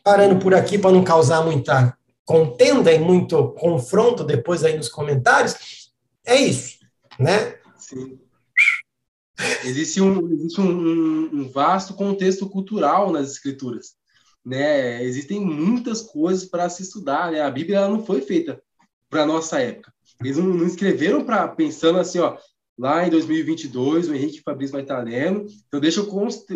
parando por aqui para não causar muita contenda e muito confronto depois aí nos comentários, é isso, né? Sim. Existe um, existe um, um, vasto contexto cultural nas escrituras, né? Existem muitas coisas para se estudar, né? A Bíblia não foi feita para nossa época. Eles não, não escreveram para pensando assim, ó, lá em 2022 o Henrique Fabrício vai estar lendo, então deixa eu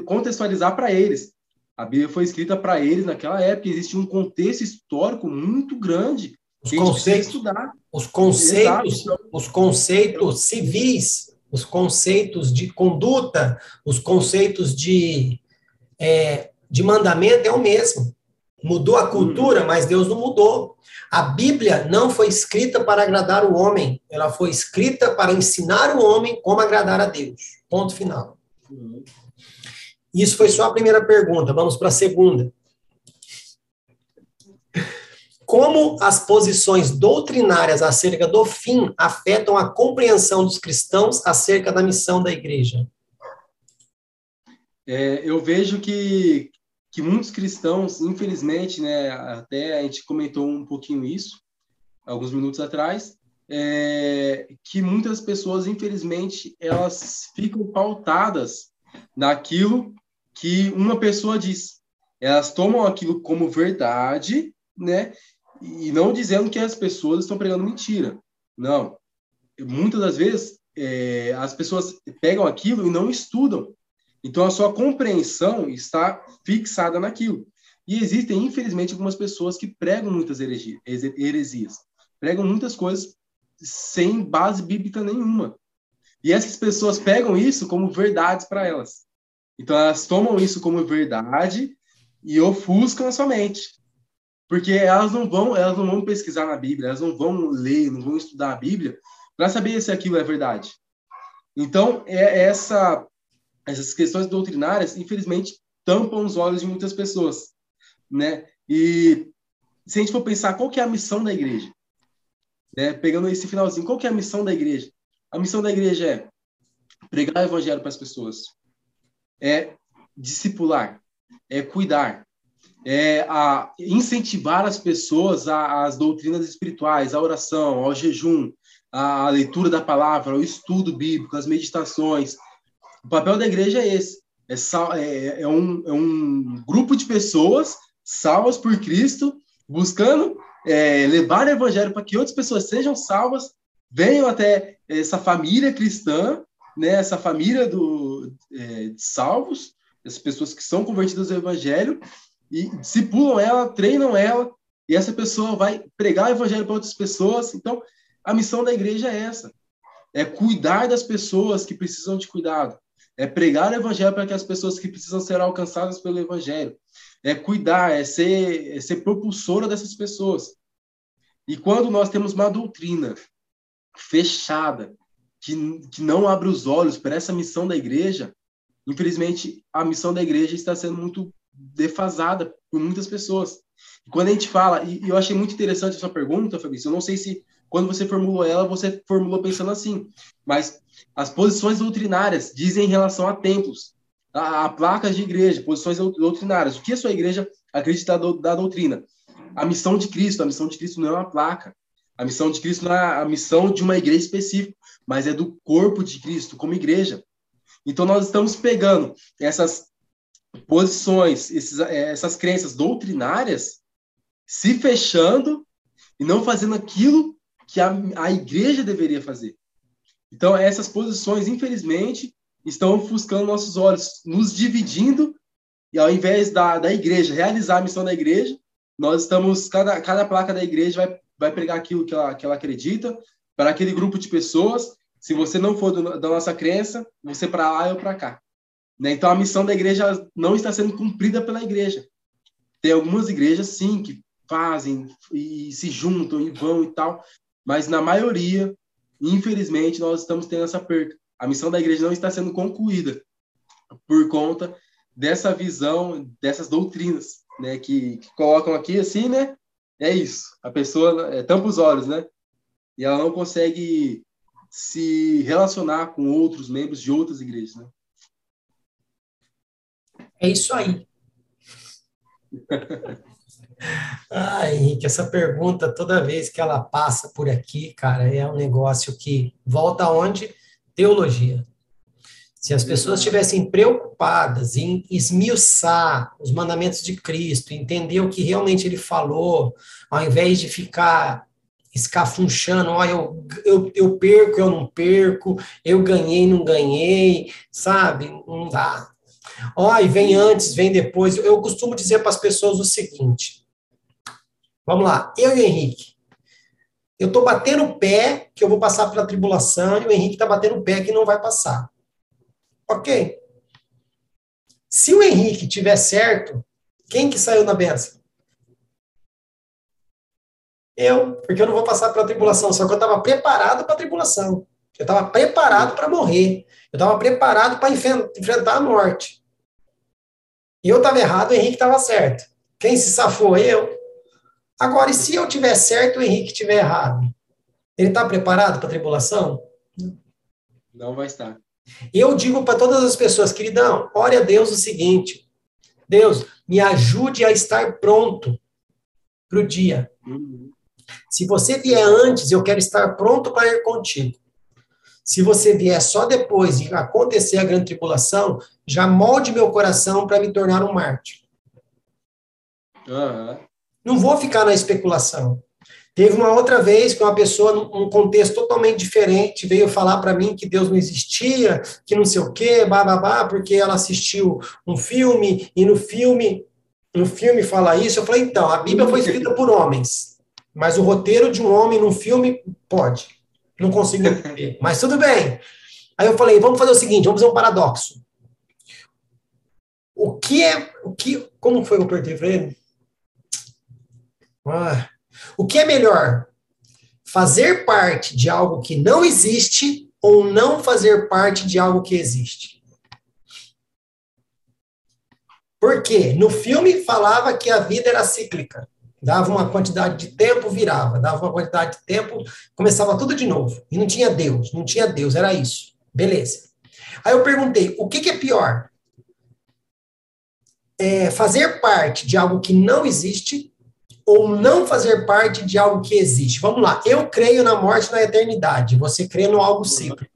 contextualizar para eles. A Bíblia foi escrita para eles naquela época, existe um contexto histórico muito grande. Os conceitos, os conceitos, os conceitos civis, os conceitos de conduta, os conceitos de, é, de mandamento é o mesmo. Mudou a cultura, hum. mas Deus não mudou. A Bíblia não foi escrita para agradar o homem, ela foi escrita para ensinar o homem como agradar a Deus. Ponto final. Isso foi só a primeira pergunta, vamos para a segunda. Como as posições doutrinárias acerca do fim afetam a compreensão dos cristãos acerca da missão da igreja? É, eu vejo que que muitos cristãos, infelizmente, né, até a gente comentou um pouquinho isso alguns minutos atrás, é, que muitas pessoas, infelizmente, elas ficam pautadas naquilo que uma pessoa diz. Elas tomam aquilo como verdade, né, e não dizendo que as pessoas estão pregando mentira. Não. Muitas das vezes é, as pessoas pegam aquilo e não estudam então, a sua compreensão está fixada naquilo. E existem, infelizmente, algumas pessoas que pregam muitas heresias, pregam muitas coisas sem base bíblica nenhuma. E essas pessoas pegam isso como verdades para elas. Então, elas tomam isso como verdade e ofuscam a sua mente. Porque elas não vão, elas não vão pesquisar na Bíblia, elas não vão ler, não vão estudar a Bíblia para saber se aquilo é verdade. Então, é essa essas questões doutrinárias, infelizmente, tampam os olhos de muitas pessoas, né? E se a gente for pensar qual que é a missão da igreja, né? Pegando esse finalzinho, qual que é a missão da igreja? A missão da igreja é pregar o evangelho para as pessoas, é discipular, é cuidar, é a incentivar as pessoas às doutrinas espirituais, à oração, ao jejum, à leitura da palavra, ao estudo bíblico, às meditações, o papel da igreja é esse: é, é, é, um, é um grupo de pessoas salvas por Cristo, buscando é, levar o evangelho para que outras pessoas sejam salvas, venham até essa família cristã, né, essa família do, é, de salvos, essas pessoas que são convertidas ao evangelho, e discipulam ela, treinam ela, e essa pessoa vai pregar o evangelho para outras pessoas. Então, a missão da igreja é essa: é cuidar das pessoas que precisam de cuidado, é pregar o evangelho para que as pessoas que precisam ser alcançadas pelo evangelho, é cuidar, é ser, é ser propulsora dessas pessoas. E quando nós temos uma doutrina fechada, que, que não abre os olhos para essa missão da igreja, infelizmente a missão da igreja está sendo muito defasada por muitas pessoas. E quando a gente fala, e, e eu achei muito interessante a sua pergunta, Fabrício, eu não sei se quando você formulou ela, você formulou pensando assim. Mas as posições doutrinárias dizem em relação a templos, a, a placas de igreja, posições doutrinárias. O que a sua igreja acredita da, da doutrina? A missão de Cristo. A missão de Cristo não é uma placa. A missão de Cristo não é a missão de uma igreja específica, mas é do corpo de Cristo, como igreja. Então, nós estamos pegando essas posições, esses, essas crenças doutrinárias, se fechando e não fazendo aquilo que a, a igreja deveria fazer. Então, essas posições, infelizmente, estão ofuscando nossos olhos, nos dividindo, e ao invés da, da igreja realizar a missão da igreja, nós estamos, cada, cada placa da igreja vai, vai pregar aquilo que ela, que ela acredita, para aquele grupo de pessoas. Se você não for do, da nossa crença, você para lá ou para cá. Né? Então, a missão da igreja não está sendo cumprida pela igreja. Tem algumas igrejas, sim, que fazem e se juntam e vão e tal, mas na maioria, infelizmente, nós estamos tendo essa perda. A missão da igreja não está sendo concluída por conta dessa visão, dessas doutrinas, né, que, que colocam aqui assim, né? É isso. A pessoa é, tampa os olhos, né? E ela não consegue se relacionar com outros membros de outras igrejas, né? É isso aí. Ah, Henrique, essa pergunta, toda vez que ela passa por aqui, cara, é um negócio que volta aonde? Teologia. Se as pessoas estivessem preocupadas em esmiuçar os mandamentos de Cristo, entender o que realmente ele falou, ao invés de ficar escafunchando, ó, eu, eu, eu perco, eu não perco, eu ganhei, não ganhei, sabe? Não dá. Ó, e vem antes, vem depois. Eu costumo dizer para as pessoas o seguinte: vamos lá, eu e o Henrique. Eu estou batendo o pé que eu vou passar pela tribulação, e o Henrique está batendo o pé que não vai passar. Ok. Se o Henrique tiver certo, quem que saiu na benção? Eu, porque eu não vou passar pela tribulação, só que eu estava preparado para a tribulação. Eu estava preparado para morrer. Eu estava preparado para enfrentar a morte. E eu estava errado, o Henrique estava certo. Quem se safou? Eu. Agora, e se eu tiver certo, o Henrique tiver errado? Ele está preparado para a tribulação? Não vai estar. Eu digo para todas as pessoas, queridão, ore a Deus o seguinte: Deus, me ajude a estar pronto para o dia. Se você vier antes, eu quero estar pronto para ir contigo. Se você vier só depois de acontecer a grande tribulação, já molde meu coração para me tornar um mártir. Uhum. Não vou ficar na especulação. Teve uma outra vez que uma pessoa, num contexto totalmente diferente, veio falar para mim que Deus não existia, que não sei o quê, bababá, porque ela assistiu um filme e no filme, no filme fala isso. Eu falei, então, a Bíblia foi escrita por homens, mas o roteiro de um homem num filme pode. Não consigo entender, mas tudo bem. Aí eu falei, vamos fazer o seguinte, vamos fazer um paradoxo. O que é, o que, como foi que eu perdi para ele? Ah, o que é melhor? Fazer parte de algo que não existe ou não fazer parte de algo que existe? Por quê? No filme falava que a vida era cíclica. Dava uma quantidade de tempo, virava. Dava uma quantidade de tempo, começava tudo de novo. E não tinha Deus, não tinha Deus, era isso. Beleza. Aí eu perguntei, o que, que é pior? É fazer parte de algo que não existe ou não fazer parte de algo que existe. Vamos lá, eu creio na morte na eternidade, você crê no algo cíclico.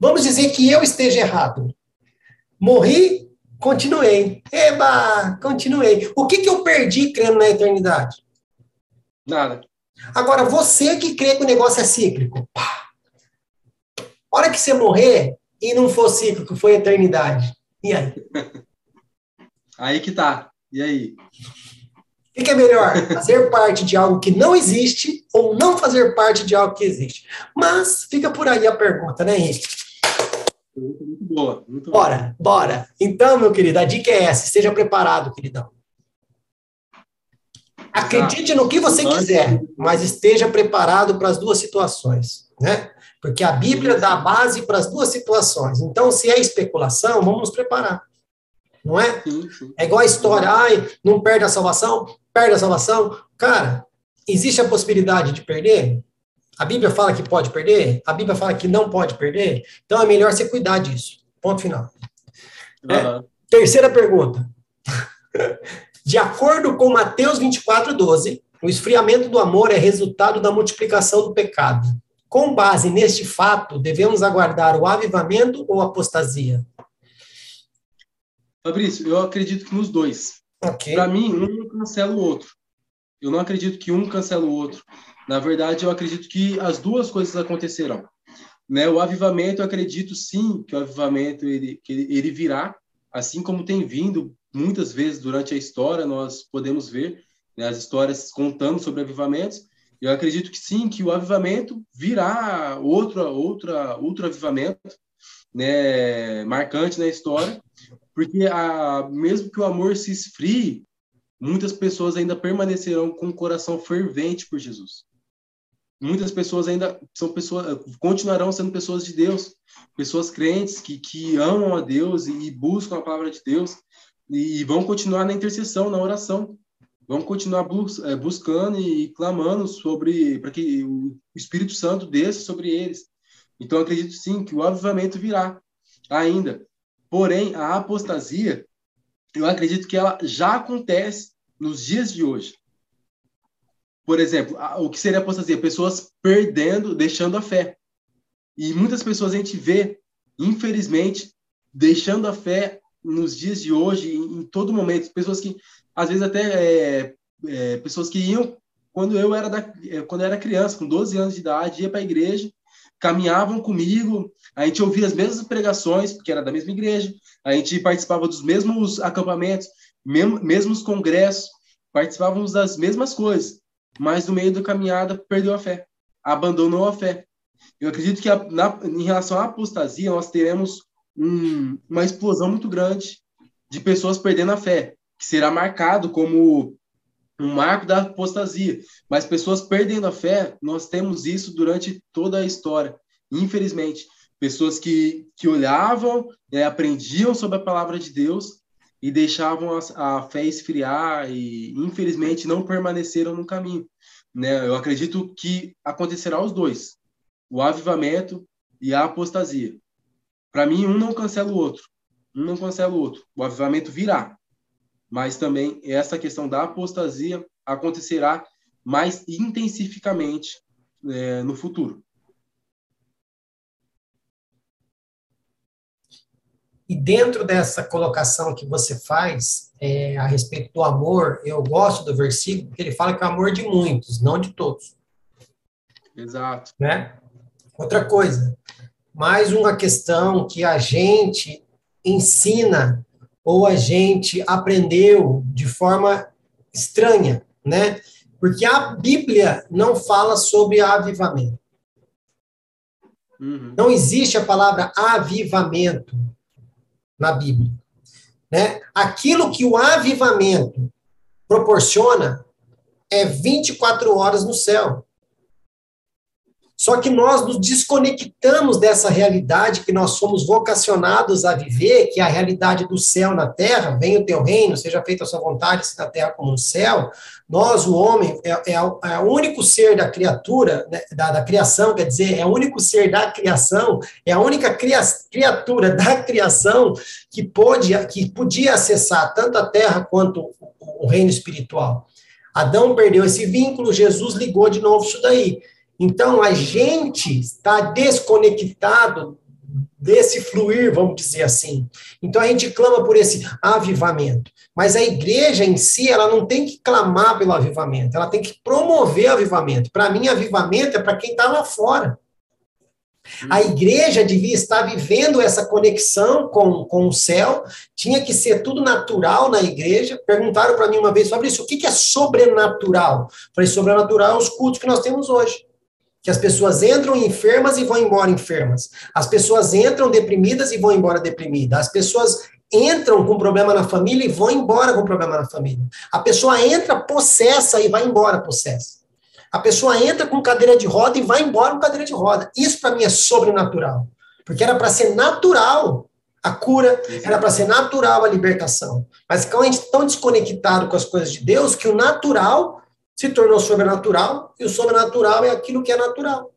Vamos dizer que eu esteja errado. Morri, continuei. Eba, continuei. O que, que eu perdi crendo na eternidade? Nada. Agora, você que crê que o negócio é cíclico, pá. hora que você morrer e não for cíclico, foi eternidade. E aí? Aí que tá. E aí? O que é melhor? Fazer parte de algo que não existe ou não fazer parte de algo que existe? Mas fica por aí a pergunta, né, Henrique? Muito boa. Muito bora, boa. bora. Então, meu querido, a dica é essa. Esteja preparado, queridão. Acredite no que você quiser, mas esteja preparado para as duas situações, né? Porque a Bíblia dá base para as duas situações. Então, se é especulação, vamos nos preparar. Não é? É igual a história, ai, não perde a salvação? Perde a salvação? Cara, existe a possibilidade de perder? A Bíblia fala que pode perder? A Bíblia fala que não pode perder? Então é melhor você cuidar disso. Ponto final. Uhum. É, terceira pergunta. De acordo com Mateus 24, 12, o esfriamento do amor é resultado da multiplicação do pecado. Com base neste fato, devemos aguardar o avivamento ou apostasia? Fabrício, eu acredito que nos dois. Okay. Para mim, um cancela o outro. Eu não acredito que um cancela o outro. Na verdade, eu acredito que as duas coisas acontecerão. Né? O avivamento, eu acredito sim que o avivamento ele, ele, virá, assim como tem vindo muitas vezes durante a história, nós podemos ver né, as histórias contando sobre avivamentos. Eu acredito que sim, que o avivamento virá outra, outra, outro avivamento, né, marcante na história, porque a, mesmo que o amor se esfrie, muitas pessoas ainda permanecerão com o coração fervente por Jesus. Muitas pessoas ainda são pessoas, continuarão sendo pessoas de Deus, pessoas crentes que, que amam a Deus e, e buscam a palavra de Deus e, e, vão continuar na intercessão, na oração. Vão continuar bus, é, buscando e clamando sobre para que o Espírito Santo desça sobre eles, Então, acredito sim que o avivamento virá ainda. Porém, a apostasia, eu acredito que ela já acontece nos dias de hoje. Por exemplo, o que seria apostasia? Pessoas perdendo, deixando a fé. E muitas pessoas a gente vê, infelizmente, deixando a fé nos dias de hoje, em todo momento. Pessoas que, às vezes, até é, é, pessoas que iam quando eu era da, é, quando eu era criança, com 12 anos de idade, ia para a igreja, caminhavam comigo, a gente ouvia as mesmas pregações, porque era da mesma igreja, a gente participava dos mesmos acampamentos, mesmos congressos, participávamos das mesmas coisas, mas no meio da caminhada perdeu a fé, abandonou a fé. Eu acredito que a, na, em relação à apostasia, nós teremos um, uma explosão muito grande de pessoas perdendo a fé, que será marcado como um marco da apostasia. Mas pessoas perdendo a fé, nós temos isso durante toda a história, infelizmente. Pessoas que, que olhavam, é, aprendiam sobre a palavra de Deus e deixavam a, a, fé esfriar e, infelizmente, não permaneceram no caminho. Né? Eu acredito que acontecerá os dois, o avivamento e a apostasia. Para mim, um não cancela o outro. Um não cancela o outro. O avivamento virá mas também essa questão da apostasia acontecerá mais intensificamente é, no futuro. E dentro dessa colocação que você faz é, a respeito do amor, eu gosto do versículo, porque ele fala que é o amor de muitos, não de todos. Exato. Né? Outra coisa, mais uma questão que a gente ensina ou a gente aprendeu de forma estranha, né? Porque a Bíblia não fala sobre avivamento. Uhum. Não existe a palavra avivamento na Bíblia. Né? Aquilo que o avivamento proporciona é 24 horas no céu. Só que nós nos desconectamos dessa realidade que nós somos vocacionados a viver, que é a realidade do céu na terra, venha o teu reino, seja feita a sua vontade, se na terra como no céu. Nós, o homem, é, é, é o único ser da criatura, né, da, da, criação, quer dizer, é o único ser da criação, é a única cria, criatura da criação que, pôde, que podia acessar tanto a terra quanto o, o reino espiritual. Adão perdeu esse vínculo, Jesus ligou de novo isso daí. Então, a gente está desconectado desse fluir, vamos dizer assim. Então, a gente clama por esse avivamento. Mas a igreja em si, ela não tem que clamar pelo avivamento, ela tem que promover o avivamento. Para mim, avivamento é para quem está lá fora. A igreja devia estar vivendo essa conexão com, com o céu, tinha que ser tudo natural na igreja. Perguntaram para mim uma vez sobre isso: o que é sobrenatural? falei: sobrenatural é os cultos que nós temos hoje que as pessoas entram enfermas e vão embora enfermas. As pessoas entram deprimidas e vão embora deprimidas. As pessoas entram com problema na família e vão embora com problema na família. A pessoa entra possessa e vai embora possessa. A pessoa entra com cadeira de roda e vai embora com cadeira de roda. Isso para mim é sobrenatural. Porque era para ser natural a cura, era para ser natural a libertação. Mas como a gente está tão desconectado com as coisas de Deus que o natural se tornou sobrenatural, e o sobrenatural é aquilo que é natural.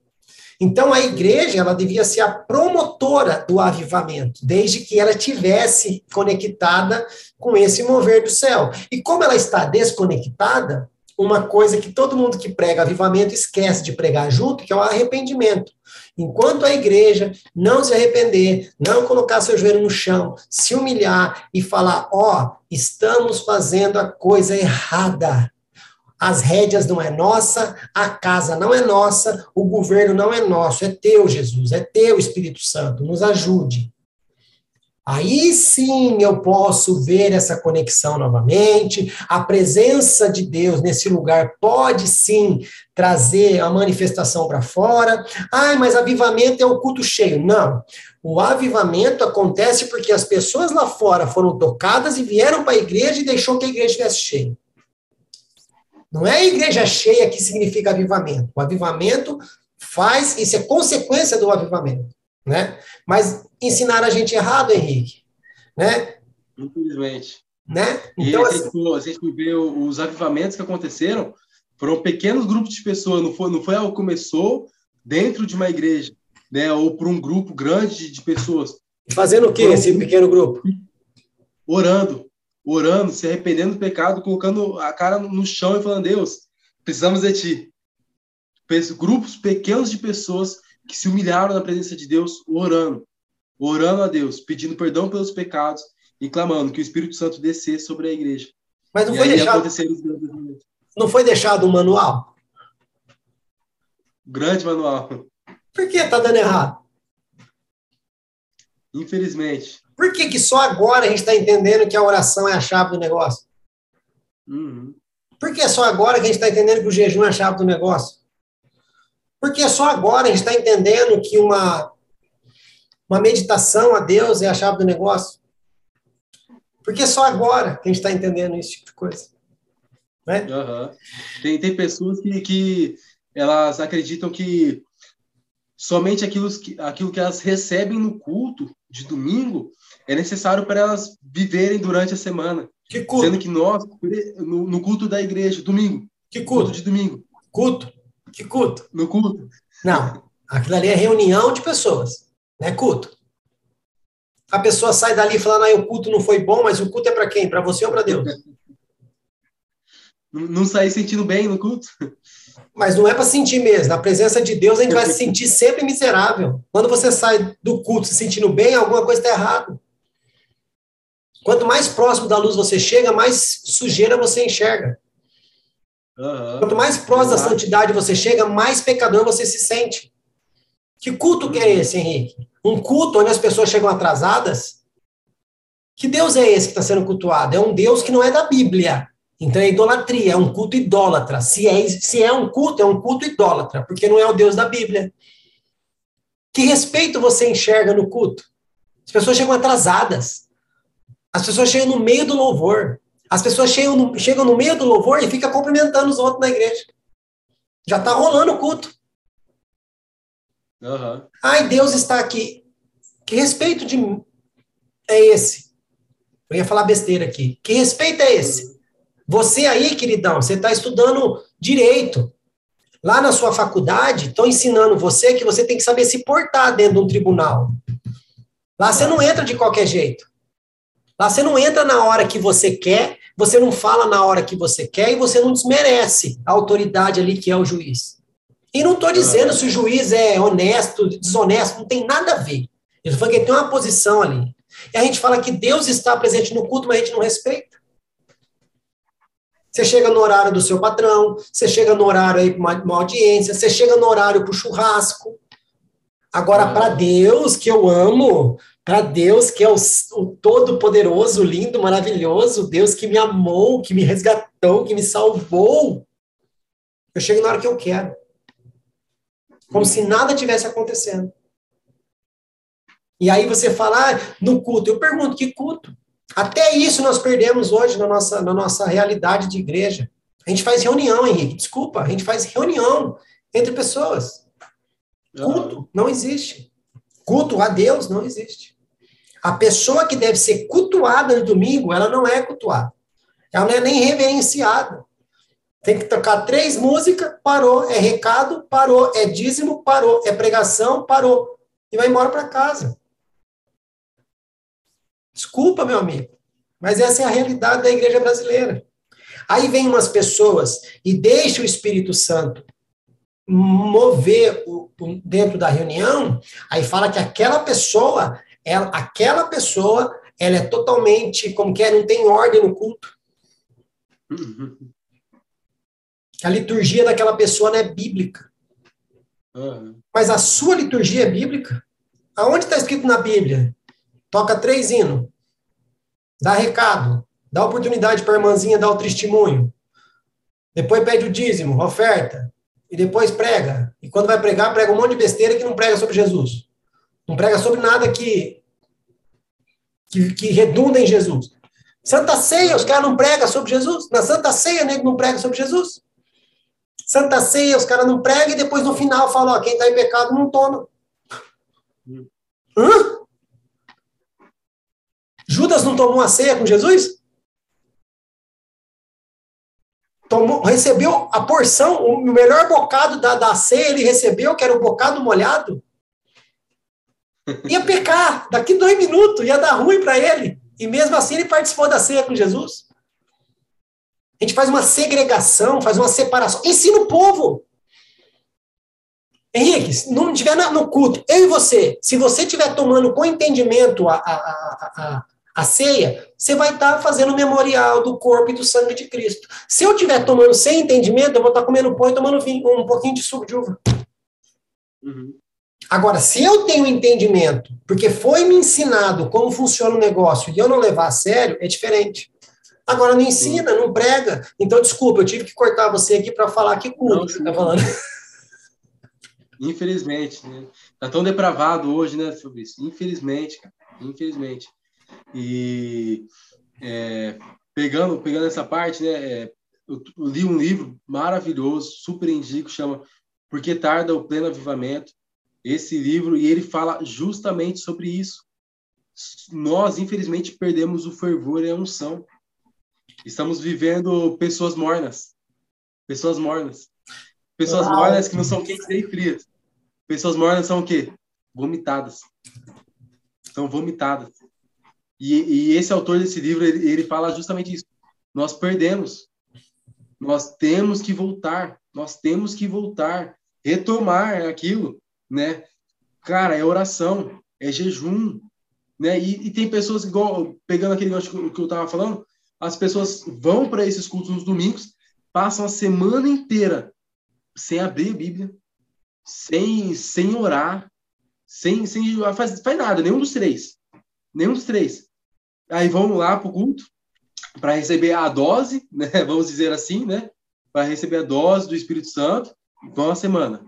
Então a igreja ela devia ser a promotora do avivamento, desde que ela tivesse conectada com esse mover do céu. E como ela está desconectada, uma coisa que todo mundo que prega avivamento esquece de pregar junto, que é o arrependimento. Enquanto a igreja não se arrepender, não colocar seu joelho no chão, se humilhar e falar: ó, oh, estamos fazendo a coisa errada as rédeas não é nossa, a casa não é nossa, o governo não é nosso, é teu, Jesus, é teu, Espírito Santo, nos ajude. Aí sim eu posso ver essa conexão novamente. A presença de Deus nesse lugar pode sim trazer a manifestação para fora. Ai, mas avivamento é o culto cheio. Não. O avivamento acontece porque as pessoas lá fora foram tocadas e vieram para a igreja e deixou que a igreja estivesse cheia. Não é a igreja cheia que significa avivamento. O avivamento faz, isso é consequência do avivamento, né? Mas ensinar a gente errado, Henrique, né? Infelizmente. Né? Então, e a gente, assim, a gente vê os avivamentos que aconteceram, foram pequenos grupos de pessoas, não foi, não foi algo que começou dentro de uma igreja. né? Ou por um grupo grande de pessoas. Fazendo o que esse pequeno grupo? Orando, orando, se arrependendo do pecado, colocando a cara no chão e falando: Deus, precisamos de ti. Grupos pequenos de pessoas que se humilharam na presença de Deus, orando, orando a Deus, pedindo perdão pelos pecados e clamando que o Espírito Santo descesse sobre a igreja. Mas não e foi deixado. Não foi deixado um manual? Grande manual. Por que tá dando errado? Infelizmente. Por que, que só agora a gente está entendendo que a oração é a chave do negócio? Uhum. Por que só agora que a gente está entendendo que o jejum é a chave do negócio? Por que só agora a gente está entendendo que uma, uma meditação a Deus é a chave do negócio? Porque só agora que a gente está entendendo esse tipo de coisa. Né? Uhum. Tem, tem pessoas que, que elas acreditam que somente aquilo que, aquilo que elas recebem no culto de domingo é necessário para elas viverem durante a semana. Que culto? Sendo que nós, no, no culto da igreja, domingo. Que culto? culto de domingo. Culto? Que culto? No culto. Não, aquilo ali é reunião de pessoas, não é culto. A pessoa sai dali falando, ah, o culto não foi bom, mas o culto é para quem? Para você ou para Deus? Não, não sair sentindo bem no culto? Mas não é para sentir mesmo. Na presença de Deus, a gente vai se sentir sempre miserável. Quando você sai do culto se sentindo bem, alguma coisa está errada. Quanto mais próximo da luz você chega, mais sujeira você enxerga. Uhum. Quanto mais próximo uhum. da santidade você chega, mais pecador você se sente. Que culto que é esse, Henrique? Um culto onde as pessoas chegam atrasadas? Que Deus é esse que está sendo cultuado? É um Deus que não é da Bíblia. Então é idolatria, é um culto idólatra. Se é, se é um culto, é um culto idólatra, porque não é o Deus da Bíblia. Que respeito você enxerga no culto? As pessoas chegam atrasadas. As pessoas chegam no meio do louvor. As pessoas chegam no, chegam no meio do louvor e ficam cumprimentando os outros na igreja. Já está rolando o culto. Uhum. Ai, Deus está aqui. Que respeito de é esse? Eu ia falar besteira aqui. Que respeito é esse? Você aí, queridão, você está estudando direito. Lá na sua faculdade, estão ensinando você que você tem que saber se portar dentro de um tribunal. Lá você não entra de qualquer jeito. Lá você não entra na hora que você quer, você não fala na hora que você quer e você não desmerece a autoridade ali que é o juiz. E não estou dizendo se o juiz é honesto, desonesto, não tem nada a ver. Ele falou que tem uma posição ali. E a gente fala que Deus está presente no culto, mas a gente não respeita. Você chega no horário do seu patrão, você chega no horário aí para uma, uma, audiência, você chega no horário para o churrasco. Agora, para Deus, que eu amo, para Deus, que é o, o todo-poderoso, lindo, maravilhoso, Deus que me amou, que me resgatou, que me salvou, eu chego na hora que eu quero. Como se nada tivesse acontecendo. E aí você fala, ah, no culto. Eu pergunto, que culto? Até isso nós perdemos hoje na nossa, na nossa realidade de igreja. A gente faz reunião, Henrique, desculpa, a gente faz reunião entre pessoas. Culto não existe. Culto a Deus não existe. A pessoa que deve ser cultuada no domingo, ela não é cultuada. Ela não é nem reverenciada. Tem que tocar três músicas, parou. É recado, parou. É dízimo, parou. É pregação, parou. E vai embora para casa. Desculpa, meu amigo, mas essa é a realidade da igreja brasileira. Aí vem umas pessoas e deixa o Espírito Santo mover o, o, dentro da reunião, aí fala que aquela pessoa, ela, aquela pessoa, ela é totalmente, como que é, não tem ordem no culto. A liturgia daquela pessoa não é bíblica. Uhum. Mas a sua liturgia é bíblica? Aonde está escrito na Bíblia? Toca três hinos, dá recado, dá oportunidade para a irmãzinha dar o testemunho, depois pede o dízimo, oferta, e depois prega. E quando vai pregar, prega um monte de besteira que não prega sobre Jesus. Não prega sobre nada que, que, que redunda em Jesus. Santa Ceia, os caras não pregam sobre Jesus. Na Santa Ceia, nego não prega sobre Jesus. Santa Ceia, os caras não pregam e depois no final falam, ó, quem está em pecado não toma. Hum. Hã? Judas não tomou a ceia com Jesus? Tomou, recebeu a porção, o melhor bocado da, da ceia ele recebeu, que era o bocado molhado. Ia pecar, daqui dois minutos, ia dar ruim para ele. E mesmo assim ele participou da ceia com Jesus. A gente faz uma segregação, faz uma separação. Ensina o povo. Henrique, se não estiver no culto, eu e você, se você estiver tomando com entendimento a, a, a, a, ceia, você vai estar fazendo o memorial do corpo e do sangue de Cristo. Se eu estiver tomando sem entendimento, eu vou estar comendo pão e tomando vinho, um pouquinho de suco de uva. Uhum. Agora, se eu tenho entendimento, porque foi me ensinado como funciona o negócio e eu não levar a sério, é diferente. Agora não ensina, não prega. Então, desculpa, eu tive que cortar você aqui para falar que culto você está falando. Infelizmente, né? Tá tão depravado hoje, né, Fabrício? Infelizmente, cara. Infelizmente. E é, pegando, pegando essa parte, né? É, eu, eu, li um livro maravilhoso, super indico, chama Por que Tarda o Pleno Avivamento? Esse livro, e ele fala justamente sobre isso. Nós, infelizmente, perdemos o fervor e a unção. Estamos vivendo pessoas mornas. Pessoas mornas. Pessoas Uau. mornas que não são quentes nem frias. Pessoas mornas são o quê? Vomitadas. São vomitadas. E, e esse autor desse livro, ele, ele fala justamente isso. Nós perdemos. Nós temos que voltar. Nós temos que voltar. Retomar aquilo, né? Cara, é oração, é jejum, né? E, e tem pessoas igual, pegando aquele gancho que eu estava falando, as pessoas vão para esses cultos nos domingos, passam a semana inteira sem abrir a Bíblia, sem, sem orar, sem, sem faz, faz nada, nenhum dos três. Nenhum dos três. Aí vamos lá para o culto para receber a dose, né? vamos dizer assim, né? Para receber a dose do Espírito Santo, vão a semana.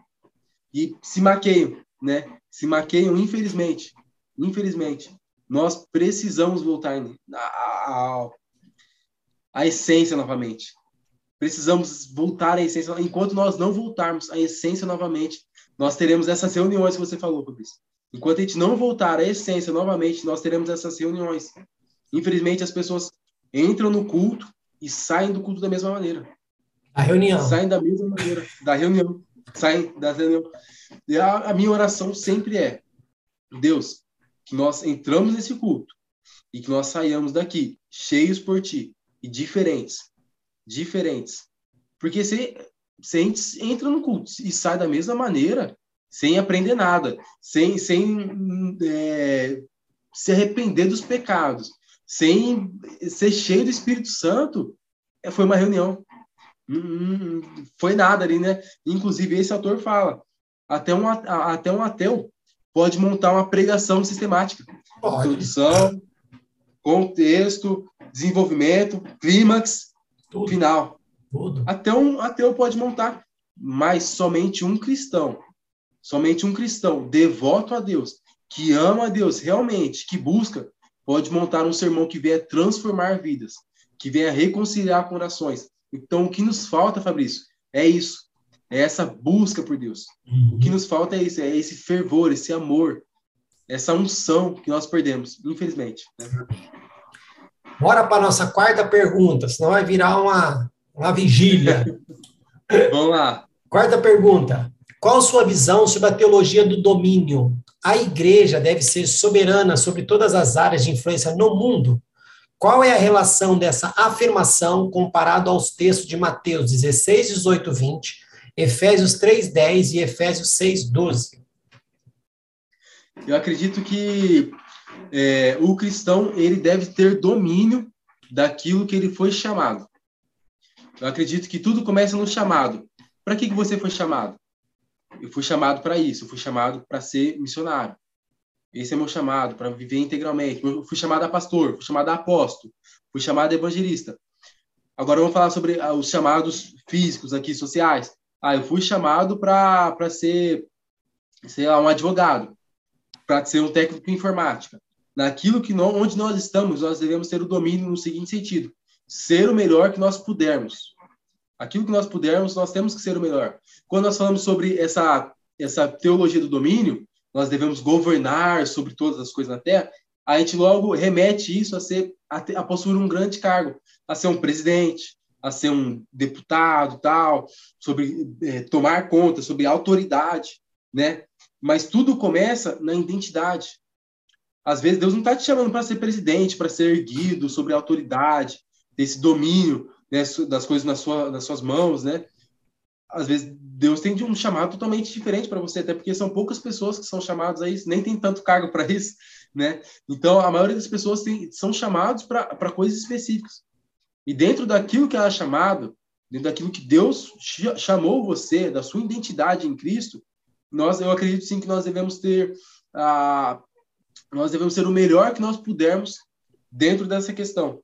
E se maqueiam, né? Se maqueiam, infelizmente. Infelizmente. Nós precisamos voltar à essência novamente. Precisamos voltar à essência. Enquanto nós não voltarmos à essência novamente, nós teremos essas reuniões que você falou, Fabrício. Enquanto a gente não voltar à essência novamente, nós teremos essas reuniões. Infelizmente, as pessoas entram no culto e saem do culto da mesma maneira. A reunião. Saem da mesma maneira, da reunião. Saem da reunião. E a, a minha oração sempre é: Deus, que nós entramos nesse culto e que nós saiamos daqui cheios por ti e diferentes diferentes. Porque você, você entra no culto e sai da mesma maneira, sem aprender nada, sem, sem é, se arrepender dos pecados, sem ser cheio do Espírito Santo, é, foi uma reunião. Hum, foi nada ali, né? Inclusive, esse autor fala: até um, até um ateu pode montar uma pregação sistemática. Pode. Introdução, contexto, desenvolvimento, clímax, tudo. final. Tudo. Até um ateu pode montar, mas somente um cristão, somente um cristão devoto a Deus, que ama a Deus realmente, que busca, pode montar um sermão que venha transformar vidas, que venha reconciliar corações. Então, o que nos falta, Fabrício, é isso. É essa busca por Deus. Uhum. O que nos falta é isso, é esse fervor, esse amor, essa unção que nós perdemos, infelizmente. Né? Bora para a nossa quarta pergunta, senão vai virar uma, uma vigília. Vamos lá. Quarta pergunta. Qual sua visão sobre a teologia do domínio? A igreja deve ser soberana sobre todas as áreas de influência no mundo? Qual é a relação dessa afirmação comparado aos textos de Mateus 16, 18, 20, Efésios 3, 10 e Efésios 6, 12? Eu acredito que é, o cristão ele deve ter domínio daquilo que ele foi chamado. Eu acredito que tudo começa no chamado. Para que, que você foi chamado? Eu fui chamado para isso, eu fui chamado para ser missionário. Esse é meu chamado, para viver integralmente. Eu fui chamado a pastor, fui chamado a apóstolo, fui chamado a evangelista. Agora vamos falar sobre ah, os chamados físicos aqui, sociais. Ah, eu fui chamado para ser, sei lá, um advogado, para ser um técnico em informática naquilo que nós, onde nós estamos, nós devemos ter o domínio no seguinte sentido: ser o melhor que nós pudermos. Aquilo que nós pudermos, nós temos que ser o melhor. Quando nós falamos sobre essa essa teologia do domínio, nós devemos governar sobre todas as coisas na Terra. A gente logo remete isso a ser a, a possuir um grande cargo, a ser um presidente, a ser um deputado, tal, sobre é, tomar conta, sobre autoridade, né? Mas tudo começa na identidade. Às vezes Deus não está te chamando para ser presidente, para ser erguido sobre autoridade, esse domínio né, das coisas nas, sua, nas suas mãos, né? Às vezes Deus tem um chamado totalmente diferente para você, até porque são poucas pessoas que são chamadas a isso, nem tem tanto cargo para isso, né? Então, a maioria das pessoas tem, são chamados para coisas específicas. E dentro daquilo que ela é chamado, dentro daquilo que Deus chamou você, da sua identidade em Cristo, nós, eu acredito sim que nós devemos ter a nós devemos ser o melhor que nós pudermos dentro dessa questão.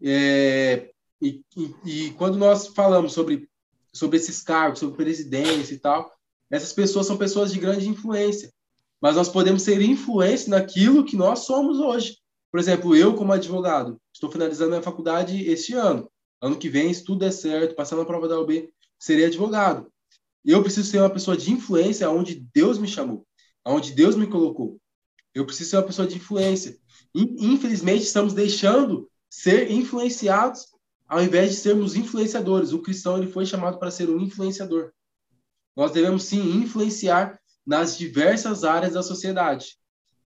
É, e, e, quando nós falamos sobre, sobre esses cargos, sobre presidência e tal, essas pessoas são pessoas de grande influência. Mas nós podemos ser influência naquilo que nós somos hoje. Por exemplo, eu, como advogado, estou finalizando a faculdade este ano. Ano que vem, se tudo der certo, passando a prova da UB, serei advogado. Eu preciso ser uma pessoa de influência onde Deus me chamou, onde Deus me colocou. Eu preciso ser uma pessoa de influência. Infelizmente, estamos deixando ser influenciados ao invés de sermos influenciadores. O cristão ele foi chamado para ser um influenciador. Nós devemos sim influenciar nas diversas áreas da sociedade.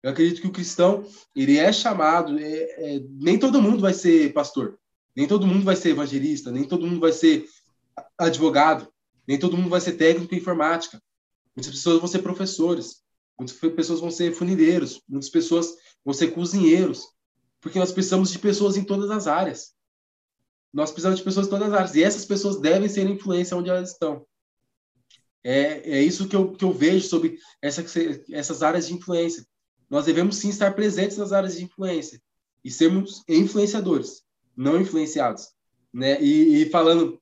Eu acredito que o cristão ele é chamado. É, é, nem todo mundo vai ser pastor, nem todo mundo vai ser evangelista, nem todo mundo vai ser advogado, nem todo mundo vai ser técnico em informática. Muitas pessoas vão ser professores. Muitas pessoas vão ser funileiros, muitas pessoas vão ser cozinheiros, porque nós precisamos de pessoas em todas as áreas. Nós precisamos de pessoas em todas as áreas, e essas pessoas devem ser influência onde elas estão. É, é isso que eu, que eu vejo sobre essa, essas áreas de influência. Nós devemos sim estar presentes nas áreas de influência e sermos influenciadores, não influenciados. Né? E, e falando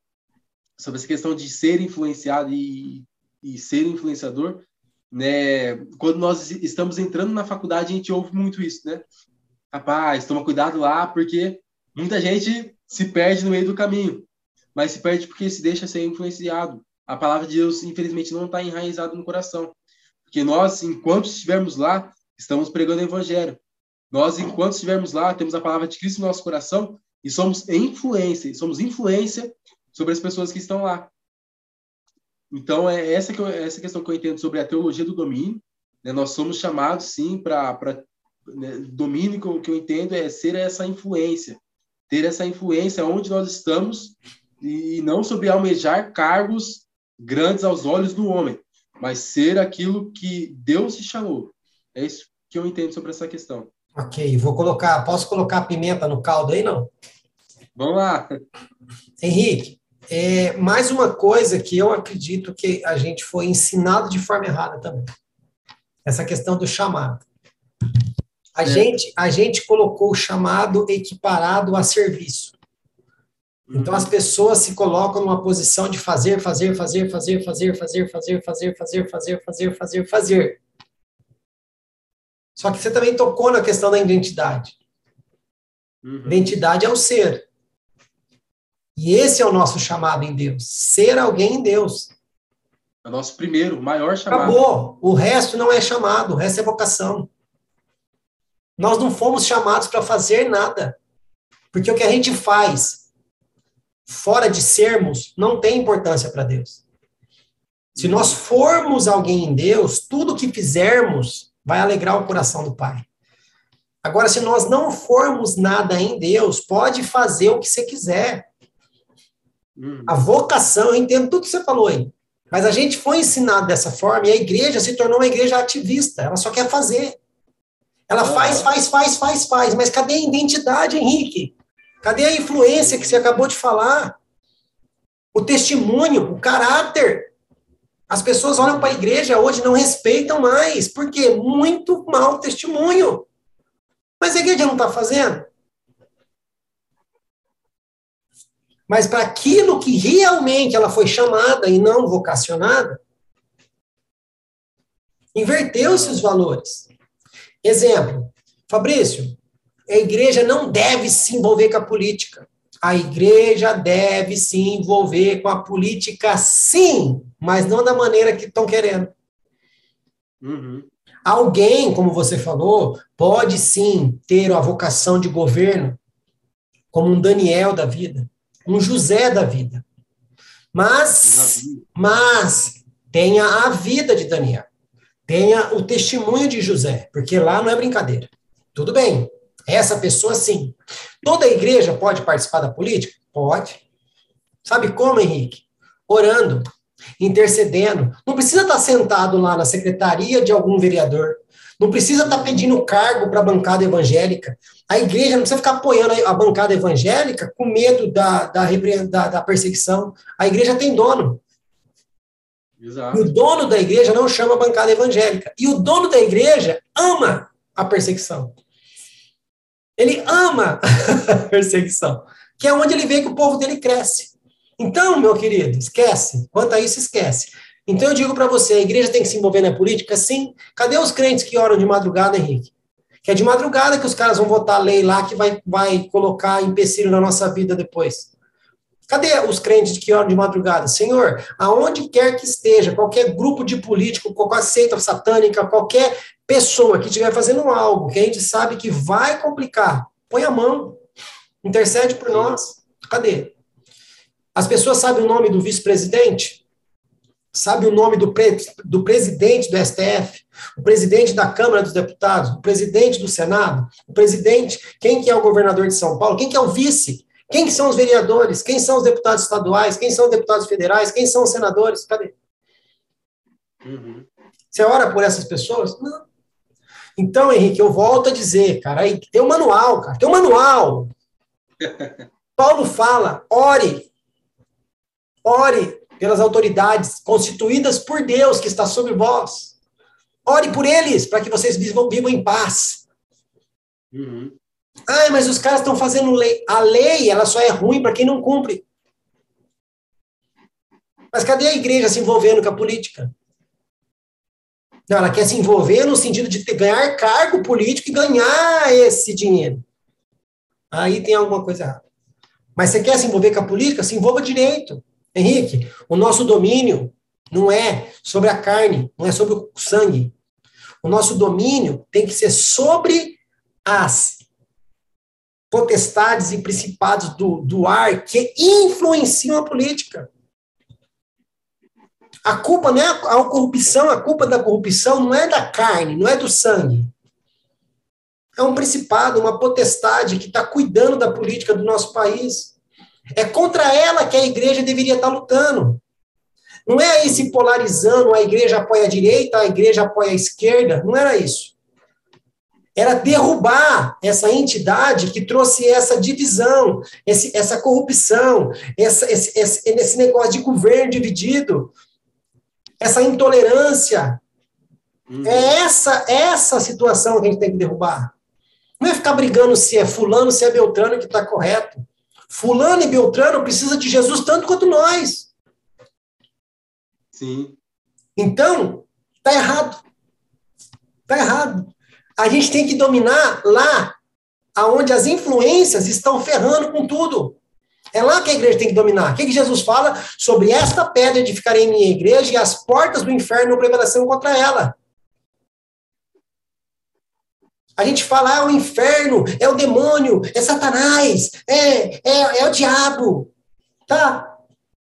sobre essa questão de ser influenciado e, e ser influenciador, né? Quando nós estamos entrando na faculdade, a gente ouve muito isso, né? Rapaz, toma cuidado lá, porque muita gente se perde no meio do caminho, mas se perde porque se deixa ser influenciado. A palavra de Deus, infelizmente, não está enraizada no coração, porque nós, enquanto estivermos lá, estamos pregando o evangelho. Nós, enquanto estivermos lá, temos a palavra de Cristo no nosso coração e somos influência, somos influência sobre as pessoas que estão lá. Então, é essa, que eu, é essa questão que eu entendo sobre a teologia do domínio. Né? Nós somos chamados, sim, para. Né, domínio que eu, que eu entendo é ser essa influência. Ter essa influência onde nós estamos e não sobre almejar cargos grandes aos olhos do homem, mas ser aquilo que Deus te chamou. É isso que eu entendo sobre essa questão. Ok, vou colocar. Posso colocar pimenta no caldo aí, não? Vamos lá. Henrique, é, mais uma coisa que eu acredito que a gente foi ensinado de forma errada também. Essa questão do chamado. A, é. gente, a gente colocou o chamado equiparado a serviço. Então as pessoas se colocam numa posição de fazer, fazer, fazer, fazer, fazer, fazer, fazer, fazer, fazer, fazer, fazer, fazer, fazer. Só que você também tocou na questão da identidade. Identidade é o ser. E esse é o nosso chamado em Deus, ser alguém em Deus. É o nosso primeiro, maior chamado. Acabou. O resto não é chamado, o resto é vocação. Nós não fomos chamados para fazer nada. Porque o que a gente faz fora de sermos não tem importância para Deus. Se nós formos alguém em Deus, tudo que fizermos vai alegrar o coração do Pai. Agora, se nós não formos nada em Deus, pode fazer o que você quiser. A vocação, eu entendo tudo que você falou aí. Mas a gente foi ensinado dessa forma e a igreja se tornou uma igreja ativista. Ela só quer fazer. Ela faz, faz, faz, faz, faz. Mas cadê a identidade, Henrique? Cadê a influência que você acabou de falar? O testemunho, o caráter. As pessoas olham para a igreja hoje e não respeitam mais. Por quê? Muito mau testemunho. Mas a igreja não está fazendo? Mas para aquilo que realmente ela foi chamada e não vocacionada, inverteu-se os valores. Exemplo, Fabrício, a igreja não deve se envolver com a política. A igreja deve se envolver com a política, sim, mas não da maneira que estão querendo. Uhum. Alguém, como você falou, pode sim ter a vocação de governo, como um Daniel da vida um José da vida. Mas, mas tenha a vida de Daniel. Tenha o testemunho de José, porque lá não é brincadeira. Tudo bem, essa pessoa sim. Toda igreja pode participar da política? Pode. Sabe como, Henrique? Orando, intercedendo. Não precisa estar sentado lá na secretaria de algum vereador. Não precisa estar pedindo cargo para a bancada evangélica. A igreja não precisa ficar apoiando a bancada evangélica com medo da, da, da, da perseguição. A igreja tem dono. Exato. O dono da igreja não chama a bancada evangélica. E o dono da igreja ama a perseguição. Ele ama a perseguição, que é onde ele vê que o povo dele cresce. Então, meu querido, esquece. Quanto a isso, esquece. Então eu digo para você, a igreja tem que se envolver na política? Sim. Cadê os crentes que oram de madrugada, Henrique? Que é de madrugada que os caras vão votar a lei lá que vai, vai colocar empecilho na nossa vida depois. Cadê os crentes que oram de madrugada? Senhor, aonde quer que esteja, qualquer grupo de político, qualquer seita satânica, qualquer pessoa que estiver fazendo algo que a gente sabe que vai complicar, põe a mão, intercede por nós. Cadê? As pessoas sabem o nome do vice-presidente? Sabe o nome do, pre do presidente do STF? O presidente da Câmara dos Deputados? O presidente do Senado? O presidente? Quem que é o governador de São Paulo? Quem que é o vice? Quem que são os vereadores? Quem são os deputados estaduais? Quem são os deputados federais? Quem são os senadores? Cadê? Uhum. Você ora por essas pessoas? Não. Então, Henrique, eu volto a dizer, cara, aí tem um manual, cara, tem um manual. Paulo fala, ore Ore pelas autoridades constituídas por Deus que está sobre vós. Ore por eles, para que vocês vivam, vivam em paz. Uhum. Ah, mas os caras estão fazendo lei. A lei, ela só é ruim para quem não cumpre. Mas cadê a igreja se envolvendo com a política? Não, ela quer se envolver no sentido de ganhar cargo político e ganhar esse dinheiro. Aí tem alguma coisa errada. Mas você quer se envolver com a política? Se envolva direito. Henrique, o nosso domínio não é sobre a carne, não é sobre o sangue. O nosso domínio tem que ser sobre as potestades e principados do, do ar que influenciam a política. A culpa não é a, a corrupção, a culpa da corrupção não é da carne, não é do sangue. É um principado, uma potestade que está cuidando da política do nosso país. É contra ela que a igreja deveria estar lutando. Não é aí se polarizando, a igreja apoia a direita, a igreja apoia a esquerda. Não era isso. Era derrubar essa entidade que trouxe essa divisão, esse, essa corrupção, essa, esse, esse, esse negócio de governo dividido, essa intolerância. Uhum. É essa, essa situação que a gente tem que derrubar. Não é ficar brigando se é fulano, se é Beltrano que está correto. Fulano e Beltrano precisa de Jesus tanto quanto nós. Sim. Então, tá errado. Tá errado. A gente tem que dominar lá aonde as influências estão ferrando com tudo. É lá que a igreja tem que dominar. O que, Jesus fala? Sobre esta pedra edificarei minha igreja e as portas do inferno não prevalecerão contra ela. A gente fala, ah, é o inferno, é o demônio, é Satanás, é, é, é o diabo. Tá?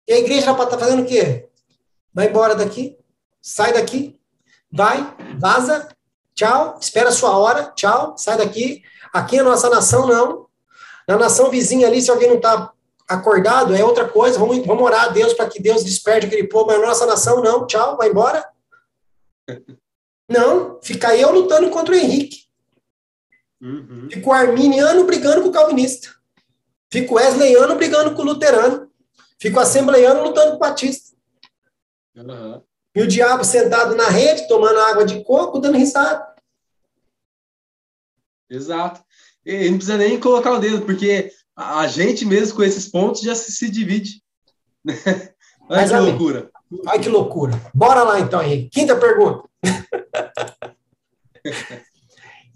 E a igreja está fazendo o quê? Vai embora daqui, sai daqui, vai, vaza, tchau, espera a sua hora, tchau, sai daqui. Aqui é a nossa nação, não. Na nação vizinha ali, se alguém não está acordado, é outra coisa. Vamos, vamos orar a Deus para que Deus desperte aquele povo, mas na nossa nação, não, tchau, vai embora. Não, fica eu lutando contra o Henrique. Uhum. Fica o arminiano brigando com o calvinista. Fica o wesleyano brigando com o luterano. Fica o assembleiano lutando com o batista. Uhum. E o diabo sentado na rede, tomando água de coco, dando risada. Exato. E não precisa nem colocar o dedo, porque a gente mesmo com esses pontos já se, se divide. Olha Mas, que loucura. Olha que loucura. Bora lá então, Henrique. Quinta pergunta.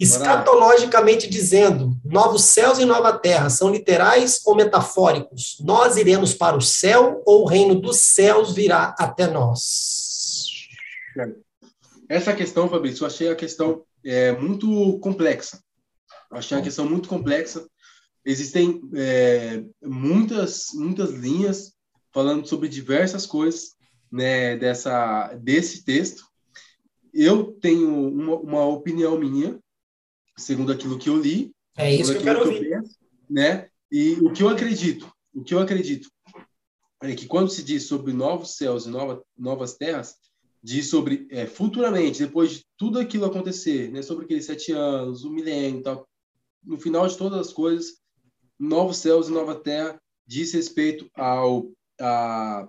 Escatologicamente dizendo, novos céus e nova terra são literais ou metafóricos? Nós iremos para o céu ou o reino dos céus virá até nós? Essa questão, Fabrício, eu achei a questão é, muito complexa. Eu achei a questão muito complexa. Existem é, muitas, muitas linhas falando sobre diversas coisas né, dessa, desse texto. eu tenho uma, uma, opinião minha, segundo aquilo que eu li. É isso que eu quero que ouvir. Eu penso, né? E o que eu acredito, o que eu acredito é que quando se diz sobre novos céus e nova, novas terras, diz sobre é, futuramente, depois de tudo aquilo acontecer, né, sobre aqueles sete anos, o milênio, tal, no final de todas as coisas, novos céus e nova terra diz respeito ao a,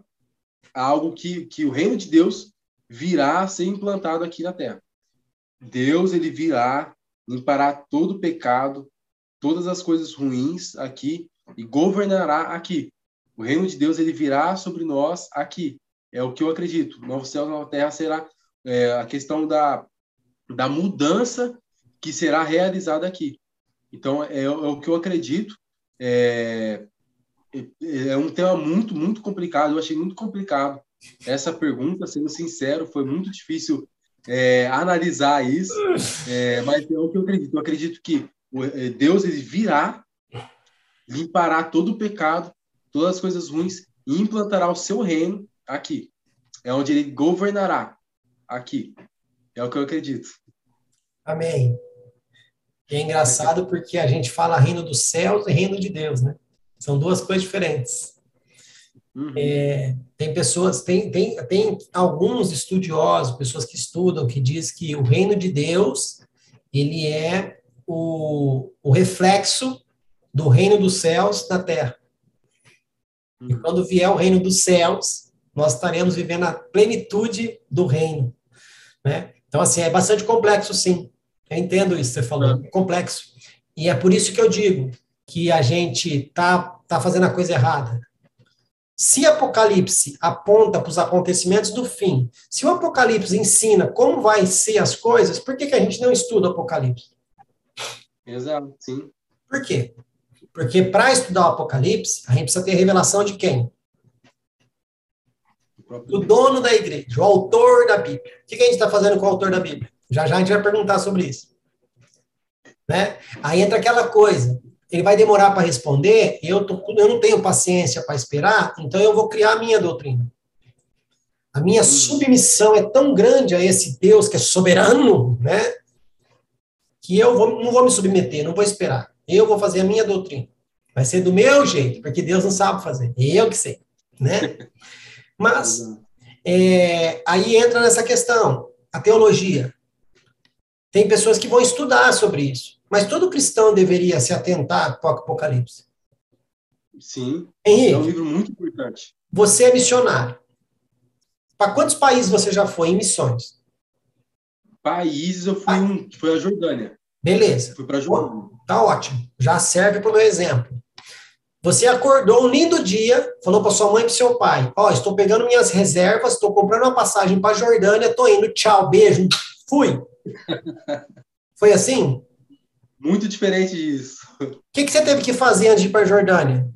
a algo que, que o reino de Deus virá a ser implantado aqui na terra. Deus ele virá limpará todo o pecado, todas as coisas ruins aqui e governará aqui. O reino de Deus ele virá sobre nós aqui. É o que eu acredito. Novo céu, nova terra será é, a questão da, da mudança que será realizada aqui. Então é, é o que eu acredito. É, é um tema muito, muito complicado. Eu achei muito complicado essa pergunta, sendo sincero, foi muito difícil é, analisar isso, é, mas é o que eu acredito. Eu acredito que é, Deus ele virá, limpará todo o pecado, todas as coisas ruins e implantará o seu reino aqui. É onde ele governará aqui. É o que eu acredito. Amém. E é engraçado porque a gente fala reino dos céus e reino de Deus, né? São duas coisas diferentes. Uhum. É, tem pessoas, tem, tem, tem alguns estudiosos, pessoas que estudam, que diz que o reino de Deus, ele é o, o reflexo do reino dos céus na terra. E uhum. quando vier o reino dos céus, nós estaremos vivendo a plenitude do reino. Né? Então, assim, é bastante complexo, sim. Eu entendo isso que você falou, é complexo. E é por isso que eu digo, que a gente tá, tá fazendo a coisa errada. Se Apocalipse aponta para os acontecimentos do fim, se o Apocalipse ensina como vai ser as coisas, por que, que a gente não estuda o Apocalipse? Exato, sim. Por quê? Porque para estudar o Apocalipse, a gente precisa ter revelação de quem? O dono da igreja, o autor da Bíblia. O que, que a gente está fazendo com o autor da Bíblia? Já já a gente vai perguntar sobre isso. Né? Aí entra aquela coisa ele vai demorar para responder, eu, tô, eu não tenho paciência para esperar, então eu vou criar a minha doutrina. A minha submissão é tão grande a esse Deus que é soberano, né? Que eu vou, não vou me submeter, não vou esperar. Eu vou fazer a minha doutrina. Vai ser do meu jeito, porque Deus não sabe fazer. Eu que sei, né? Mas é, aí entra nessa questão, a teologia. Tem pessoas que vão estudar sobre isso. Mas todo cristão deveria se atentar para o Apocalipse. Sim. Henrique, é um livro muito importante. Você é missionário. Para quantos países você já foi em missões? Países eu fui, um, foi a Jordânia. Beleza. Fui para a Jordânia. Tá ótimo. Já serve para o meu exemplo. Você acordou um lindo dia, falou para sua mãe e para seu pai: Ó, oh, estou pegando minhas reservas, estou comprando uma passagem para a Jordânia, estou indo, tchau, beijo, fui. Foi assim? Muito diferente disso. O que, que você teve que fazer antes de ir para a Jordânia?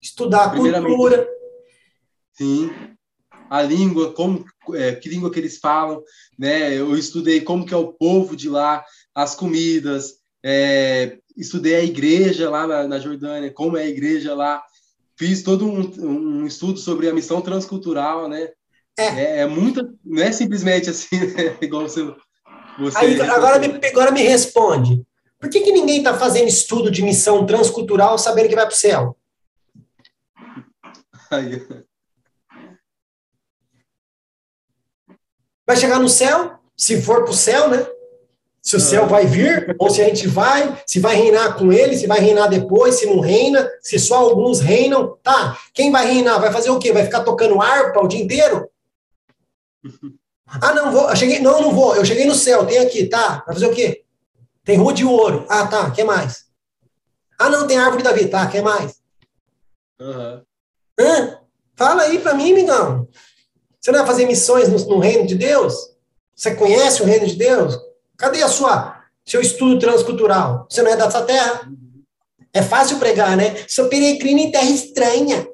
Estudar a cultura. Sim. A língua, como, é, que língua que eles falam, né? Eu estudei como que é o povo de lá, as comidas, é, estudei a igreja lá na, na, Jordânia, como é a igreja lá. Fiz todo um, um estudo sobre a missão transcultural, né? É, é, é muito, não é simplesmente assim, né? igual você, você Aí, agora, me, agora me responde. Por que, que ninguém está fazendo estudo de missão transcultural sabendo que vai para o céu? Vai chegar no céu, se for para o céu, né? Se o céu vai vir, ou se a gente vai, se vai reinar com ele, se vai reinar depois, se não reina, se só alguns reinam, tá? Quem vai reinar? Vai fazer o quê? Vai ficar tocando harpa o dia inteiro? Ah, não vou, eu cheguei, não, não vou, eu cheguei no céu, tem aqui, tá? Vai fazer o quê? Tem rua de ouro. Ah, tá. Quer mais? Ah, não, tem árvore da vida. Tá, quer mais? Uhum. Hã? Fala aí para mim, migão. Você não vai fazer missões no, no, reino de Deus? Você conhece o reino de Deus? Cadê a sua seu estudo transcultural? Você não é dessa terra? É fácil pregar, né? Sou peregrino em terra estranha.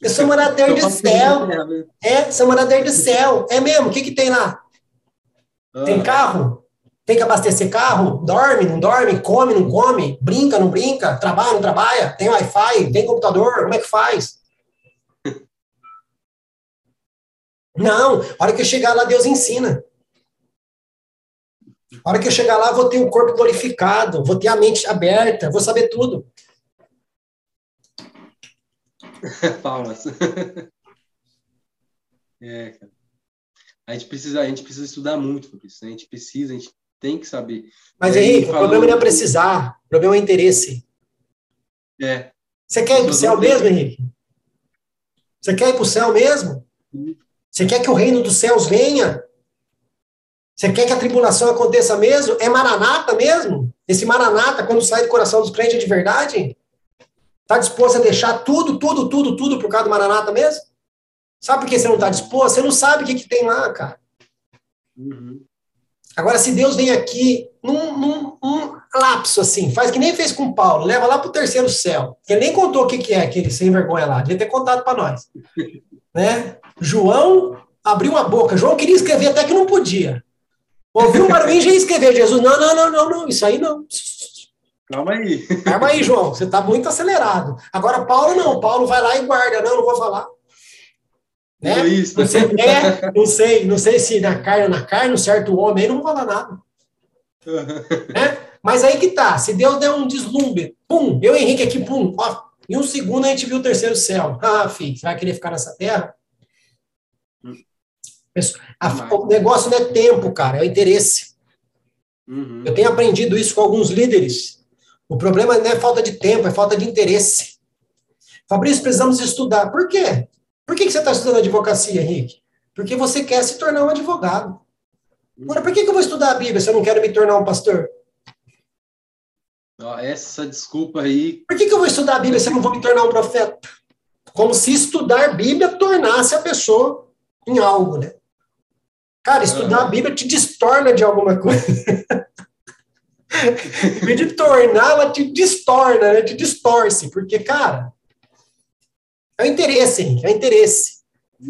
Eu sou morador do céu. É, sou morador do céu. É mesmo? O que, que tem lá? Tem carro? Tem que abastecer carro? Dorme, não dorme? Come, não come? Brinca, não brinca? Trabalha, não trabalha? Tem Wi-Fi? Tem computador? Como é que faz? Não, a hora que eu chegar lá, Deus ensina. A hora que eu chegar lá, vou ter o corpo glorificado, vou ter a mente aberta, vou saber tudo. Palmas. é, cara. A gente precisa, a gente precisa estudar muito isso. Né? A gente precisa, a gente tem que saber. Mas aí, o problema não é precisar, o problema é interesse. É. Você quer ir para o céu mesmo, Henrique? Você quer ir para o céu mesmo? Você quer que o reino dos céus venha? Você quer que a tribulação aconteça mesmo? É maranata mesmo? Esse maranata, quando sai do coração dos crentes, é de verdade? Está disposto a deixar tudo, tudo, tudo, tudo por causa do maranata mesmo? Sabe por que você não está disposto? Você não sabe o que, que tem lá, cara. Uhum. Agora, se Deus vem aqui num, num um lapso assim, faz que nem fez com Paulo, leva lá para o terceiro céu, ele nem contou o que, que é aquele sem vergonha lá, devia ter contado para nós. né? João abriu a boca, João queria escrever até que não podia. Ouviu o barulho e já ia escrever, Jesus, não, não, não, não, não, isso aí não. Calma aí. Calma aí, João, você está muito acelerado. Agora, Paulo não, Paulo vai lá e guarda, não, não vou falar. Né? Não, sei, é, não sei, não sei se na carne ou na carne, um certo homem aí não vou falar nada. né? Mas aí que tá, se Deus der um deslumbre, pum, eu e Henrique aqui, pum, ó, em um segundo a gente viu o terceiro céu. Ah, filho, você vai querer ficar nessa terra? A, o negócio não é tempo, cara, é o interesse. Uhum. Eu tenho aprendido isso com alguns líderes. O problema não é falta de tempo, é falta de interesse. Fabrício, precisamos estudar. Por quê? Por que, você está estudando advocacia, Henrique? Porque você quer se tornar um advogado. Agora, por que, que eu vou estudar a Bíblia se eu não quero me tornar um pastor? Essa desculpa aí. Por que, que eu vou estudar a Bíblia se eu não vou me tornar um profeta? Como se estudar Bíblia tornasse a pessoa em algo, né? Cara, estudar a Bíblia te distorna de alguma coisa. em vez de tornar, ela te distorna, né? te distorce. Porque, cara, é o interesse, Henrique, é o interesse.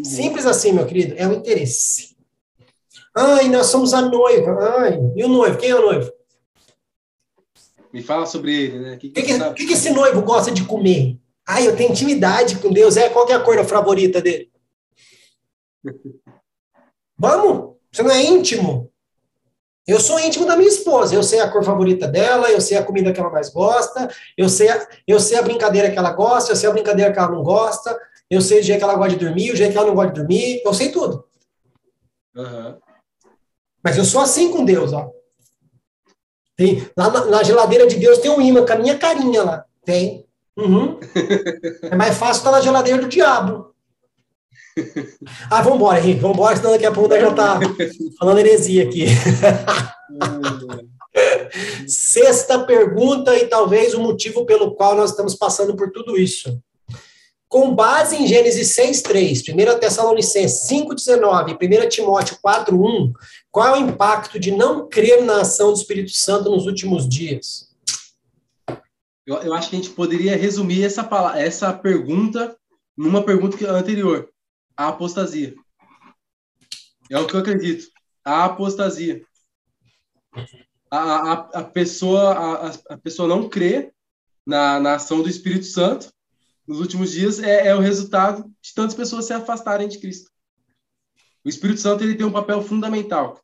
Simples assim, meu querido, é o interesse. Ai, nós somos a noiva. Ai, e o noivo? Quem é o noivo? Me fala sobre ele, né? O que, que, que, que, que esse noivo gosta de comer? Ai, eu tenho intimidade com Deus. É, qual é a cor favorita dele? Vamos? Você não é íntimo? Eu sou íntimo da minha esposa. Eu sei a cor favorita dela, eu sei a comida que ela mais gosta, eu sei a, eu sei a brincadeira que ela gosta, eu sei a brincadeira que ela não gosta, eu sei o jeito que ela gosta de dormir, o jeito que ela não gosta de dormir, eu sei tudo. Uhum. Mas eu sou assim com Deus, ó. Tem, lá na, na, geladeira de Deus tem um imã com a minha carinha lá. Tem. Uhum. é mais fácil estar na geladeira do diabo. Ah, vamos embora, Henrique, vamos embora, senão daqui a pouco já está falando heresia aqui. Sexta pergunta e talvez o motivo pelo qual nós estamos passando por tudo isso. Com base em Gênesis 6:3, 1 Tessalonicenses 5:19 e 1 Timóteo 4:1, qual é o impacto de não crer na ação do Espírito Santo nos últimos dias? Eu, eu acho que a gente poderia resumir essa, essa pergunta numa pergunta anterior a apostasia. É o que eu acredito. A apostasia. A, a, a pessoa a, a pessoa não crê na, na ação do Espírito Santo nos últimos dias é, é o resultado de tantas pessoas se afastarem de Cristo. O Espírito Santo ele tem um papel fundamental.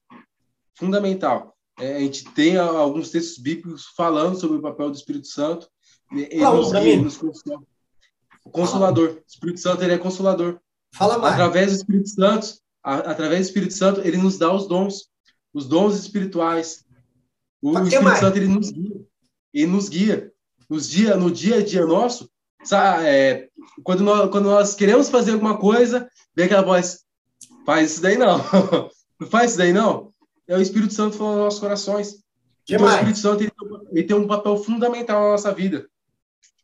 Fundamental. É, a gente tem alguns textos bíblicos falando sobre o papel do Espírito Santo. Ele nos, guia, nos consola. O consolador. O Espírito Santo ele é consolador. Fala mais. Através do Espírito Santo, através do Espírito Santo, ele nos dá os dons, os dons espirituais. O, o Espírito mais? Santo ele nos guia, ele nos guia. Nos dia, no dia a dia nosso, sabe, é, quando, nós, quando nós queremos fazer alguma coisa, vem aquela voz, faz isso daí não, não faz isso daí não. É o Espírito Santo falando nos nossos corações. Que então, mais? o Espírito Santo ele, ele, tem um papel fundamental na nossa vida.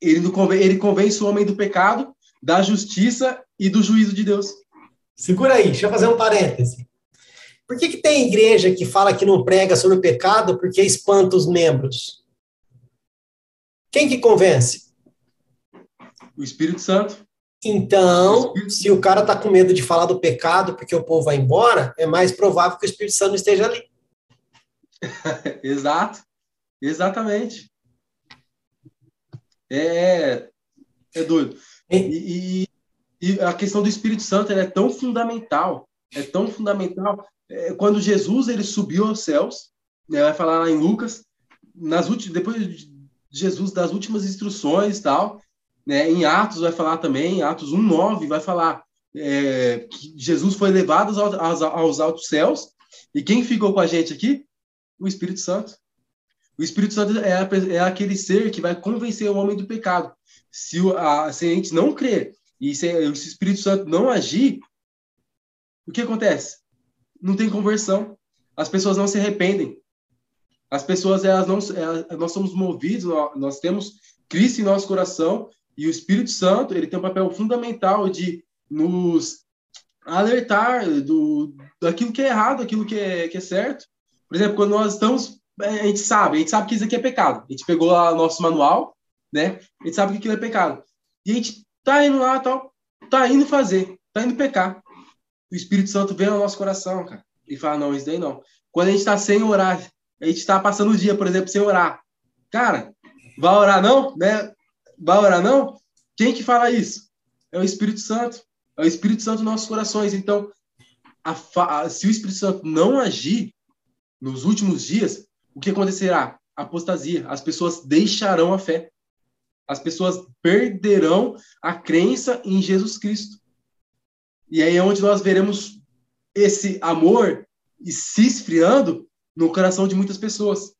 Ele, ele convence o homem do pecado, da justiça e do juízo de Deus. Segura aí, deixa eu fazer um parêntese. Por que, que tem igreja que fala que não prega sobre o pecado porque espanta os membros? Quem que convence? O Espírito Santo. Então, o se o cara está com medo de falar do pecado porque o povo vai embora, é mais provável que o Espírito Santo esteja ali. Exato. Exatamente. É, é doido. E, e, e a questão do Espírito Santo é tão fundamental, é tão fundamental. É, quando Jesus ele subiu aos céus, né, vai falar lá em Lucas, nas últimas, depois de Jesus das últimas instruções tal, né, em Atos vai falar também, Atos 1:9 vai falar é, que Jesus foi levado aos, aos, aos altos céus e quem ficou com a gente aqui? O Espírito Santo. O Espírito Santo é, é aquele ser que vai convencer o homem do pecado. Se, a, se a gente não crer e se, o Espírito Santo não agir, o que acontece? Não tem conversão. As pessoas não se arrependem. As pessoas, elas não, elas, nós somos movidos, nós, nós temos Cristo em nosso coração e o Espírito Santo, ele tem um papel fundamental de nos alertar do, daquilo que é errado, aquilo que é, que é certo. Por exemplo, quando nós estamos, a gente sabe, a gente sabe que isso aqui é pecado. A gente pegou lá o nosso manual, né? A gente sabe que aquilo é pecado. E a gente tá indo lá, tal, tá indo fazer, tá indo pecar. O Espírito Santo vem ao nosso coração, cara, e fala: não, isso daí não. Quando a gente está sem orar, a gente está passando o dia, por exemplo, sem orar. Cara, vai orar não? Né? Vai orar não? Quem que fala isso? É o Espírito Santo. É o Espírito Santo nos nossos corações. Então, a, se o Espírito Santo não agir nos últimos dias, o que acontecerá? Apostasia. As pessoas deixarão a fé. As pessoas perderão a crença em Jesus Cristo. E aí é onde nós veremos esse amor se esfriando no coração de muitas pessoas.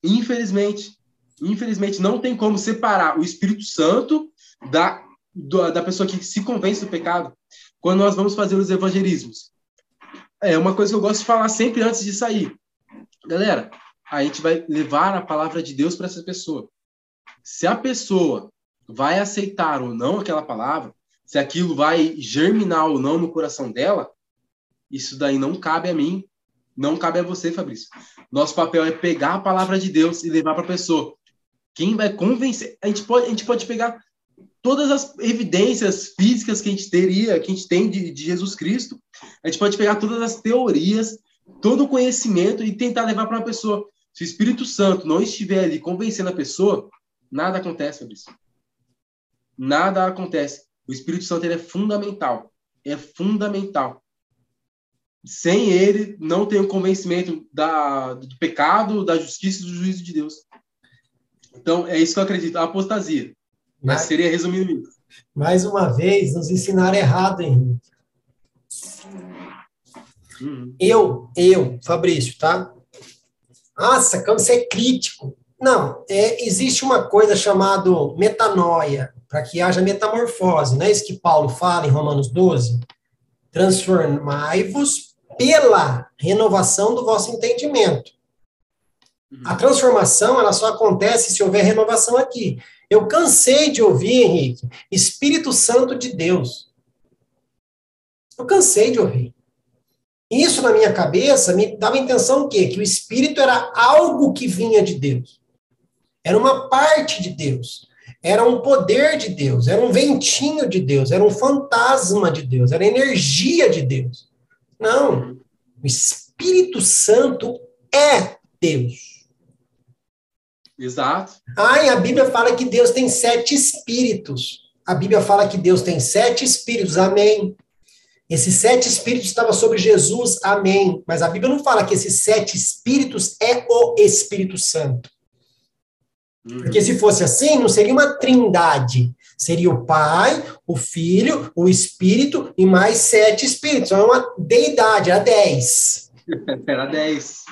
Infelizmente, infelizmente não tem como separar o Espírito Santo da da pessoa que se convence do pecado quando nós vamos fazer os evangelismos. É uma coisa que eu gosto de falar sempre antes de sair. Galera, a gente vai levar a palavra de Deus para essa pessoa. Se a pessoa vai aceitar ou não aquela palavra, se aquilo vai germinar ou não no coração dela, isso daí não cabe a mim, não cabe a você, Fabrício. Nosso papel é pegar a palavra de Deus e levar para a pessoa. Quem vai convencer? A gente pode, a gente pode pegar todas as evidências físicas que a gente teria, que a gente tem de, de Jesus Cristo. A gente pode pegar todas as teorias, todo o conhecimento e tentar levar para uma pessoa. Se o Espírito Santo não estiver ali convencendo a pessoa, nada acontece, Fabrício. Nada acontece. O Espírito Santo ele é fundamental. É fundamental. Sem ele, não tem o convencimento da, do pecado, da justiça e do juízo de Deus. Então, é isso que eu acredito. A apostasia. Mas seria resumindo isso. Mais uma vez, nos ensinaram errado, Henrique. Uhum. Eu, eu, Fabrício, tá? Nossa, como você é crítico. Não, é, existe uma coisa chamada metanoia, para que haja metamorfose, não é isso que Paulo fala em Romanos 12? Transformai-vos pela renovação do vosso entendimento. A transformação, ela só acontece se houver renovação aqui. Eu cansei de ouvir, Henrique, Espírito Santo de Deus. Eu cansei de ouvir. Isso na minha cabeça me dava a intenção o quê? Que o Espírito era algo que vinha de Deus. Era uma parte de Deus. Era um poder de Deus. Era um ventinho de Deus. Era um fantasma de Deus. Era energia de Deus. Não. O Espírito Santo é Deus. Exato. Ai, a Bíblia fala que Deus tem sete espíritos. A Bíblia fala que Deus tem sete espíritos. Amém. Esses sete espíritos estavam sobre Jesus. Amém. Mas a Bíblia não fala que esses sete espíritos é o Espírito Santo. Porque se fosse assim, não seria uma trindade. Seria o Pai, o Filho, o Espírito e mais sete espíritos. É uma deidade, era dez. Era dez.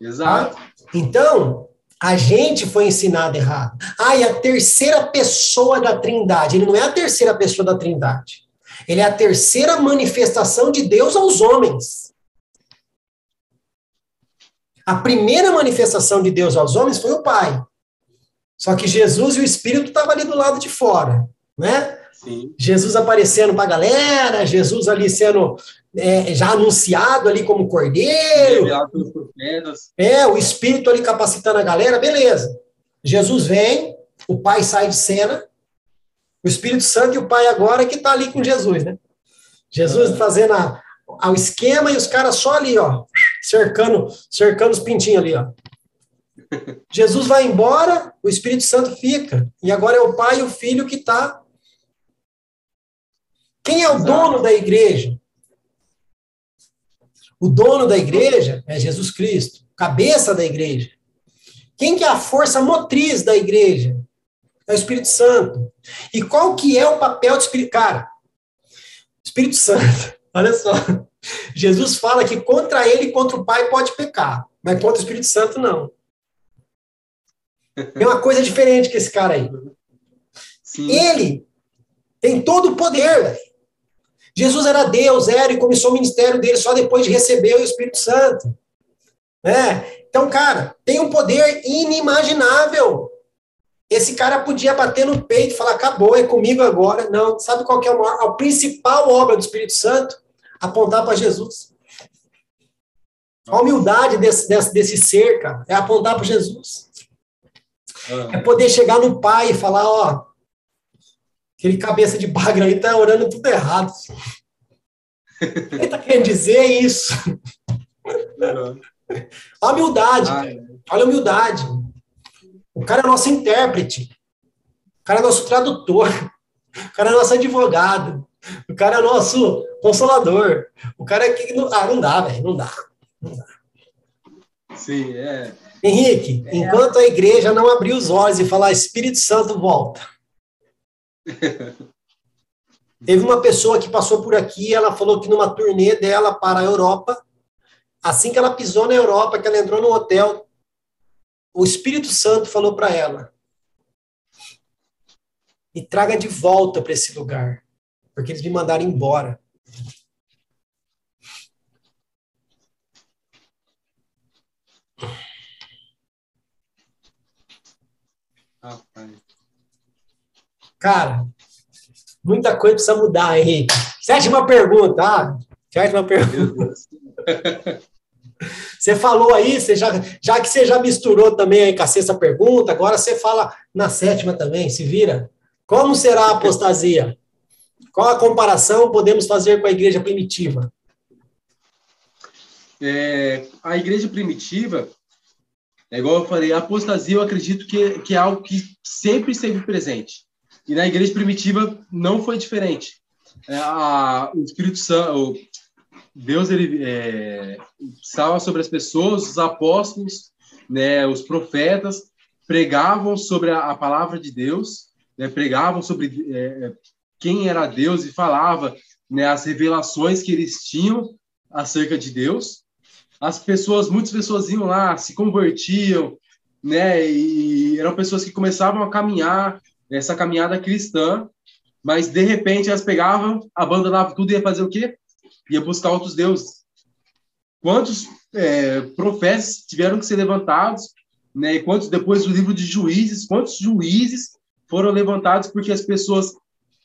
Exato. Ah, então, a gente foi ensinado errado. Ah, e a terceira pessoa da Trindade. Ele não é a terceira pessoa da Trindade. Ele é a terceira manifestação de Deus aos homens. A primeira manifestação de Deus aos homens foi o Pai. Só que Jesus e o Espírito estavam ali do lado de fora, né? Sim. Jesus aparecendo para a galera, Jesus ali sendo é, já anunciado ali como cordeiro. É, o Espírito ali capacitando a galera, beleza. Jesus vem, o Pai sai de cena, o Espírito Santo e o Pai agora que está ali com Jesus, né? Jesus fazendo a, a, o esquema e os caras só ali, ó, cercando, cercando os pintinhos ali, ó. Jesus vai embora, o Espírito Santo fica. E agora é o Pai e o Filho que está. Quem é o Exato. dono da igreja? O dono da igreja é Jesus Cristo. cabeça da igreja. Quem que é a força motriz da igreja? É o Espírito Santo. E qual que é o papel do Espírito? Cara, Espírito Santo, olha só. Jesus fala que contra ele e contra o Pai pode pecar, mas contra o Espírito Santo não. Tem uma coisa diferente que esse cara aí. Sim. Ele tem todo o poder. Jesus era Deus, era e começou o ministério dele só depois de receber o Espírito Santo. Né? Então, cara, tem um poder inimaginável. Esse cara podia bater no peito e falar, acabou, é comigo agora. Não, sabe qual que é a, maior, a principal obra do Espírito Santo? Apontar para Jesus. A humildade desse, desse, desse ser, cara, é apontar para Jesus. É poder chegar no pai e falar, ó, aquele cabeça de bagra aí tá orando tudo errado. Ele tá querendo dizer isso. A humildade, olha a humildade. O cara é nosso intérprete. O cara é nosso tradutor. O cara é nosso advogado. O cara é nosso consolador. O cara é que. Ah, não dá, velho. Não dá. Não dá. Sim, é. Henrique, é. enquanto a igreja não abrir os olhos e falar Espírito Santo volta. Teve uma pessoa que passou por aqui, ela falou que numa turnê dela para a Europa, assim que ela pisou na Europa, que ela entrou no hotel, o Espírito Santo falou para ela: me traga de volta para esse lugar, porque eles me mandaram embora. Cara, muita coisa precisa mudar, Henrique. Sétima pergunta, ah, sétima pergunta. Você falou aí, você já, já que você já misturou também aí com a sexta pergunta, agora você fala na sétima também, se vira. Como será a apostasia? Qual a comparação podemos fazer com a igreja primitiva? É, a igreja primitiva, é igual eu falei, a apostasia eu acredito que, que é algo que sempre esteve presente. E na igreja primitiva não foi diferente. É, a, o Espírito Santo, Deus ele é, estava sobre as pessoas, os apóstolos, né, os profetas pregavam sobre a, a palavra de Deus, né, pregavam sobre é, quem era Deus e falava né, as revelações que eles tinham acerca de Deus. As pessoas, muitas pessoas iam lá, se convertiam, né, e eram pessoas que começavam a caminhar essa caminhada cristã, mas de repente elas pegavam, abandonavam tudo e ia fazer o quê? Ia buscar outros deuses. Quantos é, profetas tiveram que ser levantados, né? quantos depois do livro de Juízes, quantos juízes foram levantados porque as pessoas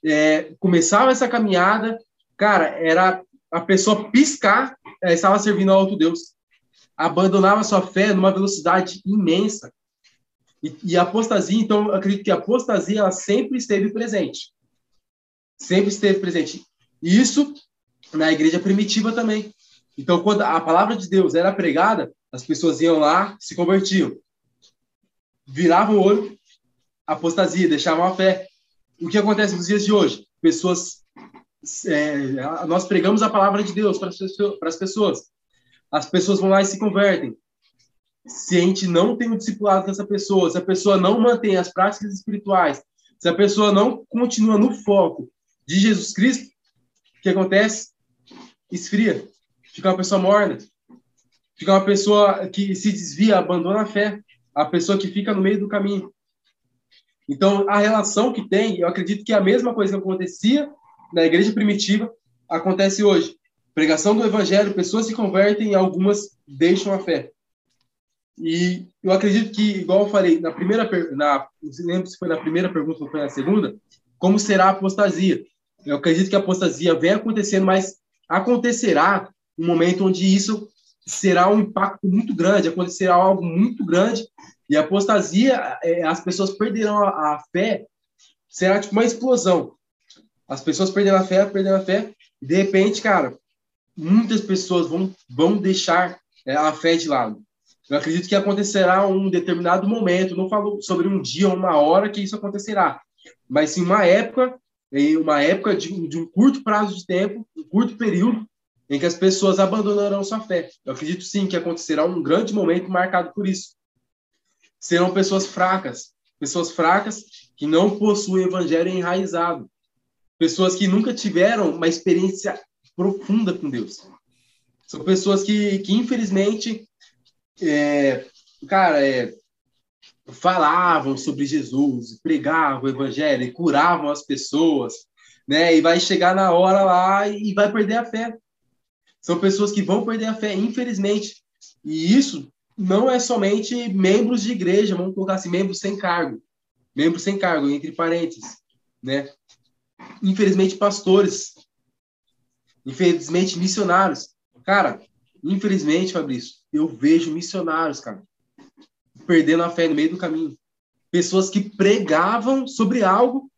é, começavam essa caminhada, cara, era a pessoa piscar, é, estava servindo a outro Deus, abandonava sua fé numa velocidade imensa. E, e a apostasia, então, eu acredito que a apostasia ela sempre esteve presente. Sempre esteve presente. E isso na igreja primitiva também. Então, quando a palavra de Deus era pregada, as pessoas iam lá, se convertiam. Viravam o olho, apostasia, deixavam a fé. O que acontece nos dias de hoje? Pessoas. É, nós pregamos a palavra de Deus para as pessoas. As pessoas vão lá e se convertem se a gente não tem o discipulado dessa pessoa, se a pessoa não mantém as práticas espirituais, se a pessoa não continua no foco de Jesus Cristo, o que acontece? Esfria. Fica uma pessoa morna. Fica uma pessoa que se desvia, abandona a fé. A pessoa que fica no meio do caminho. Então, a relação que tem, eu acredito que é a mesma coisa que acontecia na igreja primitiva, acontece hoje. Pregação do evangelho, pessoas se convertem e algumas deixam a fé. E eu acredito que, igual eu falei, na primeira, na, lembro se foi na primeira pergunta ou foi na segunda, como será a apostasia? Eu acredito que a apostasia vem acontecendo, mas acontecerá um momento onde isso será um impacto muito grande, acontecerá algo muito grande, e a apostasia, é, as pessoas perderão a, a, fé, será tipo uma explosão. As pessoas perderão a fé, perderão a fé, e de repente, cara, muitas pessoas vão, vão deixar é, a fé de lado. Eu acredito que acontecerá um determinado momento, não falo sobre um dia ou uma hora que isso acontecerá, mas sim uma época, uma época de, de um curto prazo de tempo, um curto período, em que as pessoas abandonarão sua fé. Eu acredito sim que acontecerá um grande momento marcado por isso. Serão pessoas fracas, pessoas fracas que não possuem evangelho enraizado, pessoas que nunca tiveram uma experiência profunda com Deus. São pessoas que, que infelizmente, é, cara, é, falavam sobre Jesus, pregavam o evangelho, e curavam as pessoas, né? E vai chegar na hora lá e vai perder a fé. São pessoas que vão perder a fé, infelizmente. E isso não é somente membros de igreja, vamos colocar assim, membros sem cargo. Membros sem cargo, entre parênteses, né? Infelizmente, pastores. Infelizmente, missionários. Cara, infelizmente, Fabrício, eu vejo missionários, cara, perdendo a fé no meio do caminho. Pessoas que pregavam sobre algo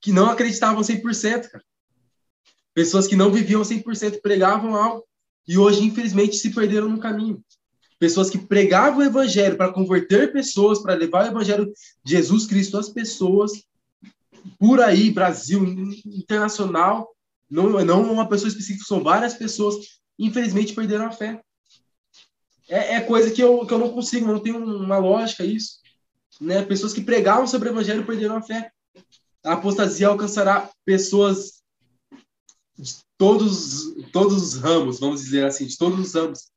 que não acreditavam 100%, cara. Pessoas que não viviam 100%, pregavam algo e hoje, infelizmente, se perderam no caminho. Pessoas que pregavam o evangelho para converter pessoas, para levar o evangelho de Jesus Cristo às pessoas, por aí, Brasil, internacional, não, não uma pessoa específica, são várias pessoas, infelizmente, perderam a fé. É, é coisa que eu, que eu não consigo, não tem uma lógica isso. Né? Pessoas que pregavam sobre o evangelho perderam a fé. A apostasia alcançará pessoas de todos, todos os ramos, vamos dizer assim, de todos os ramos.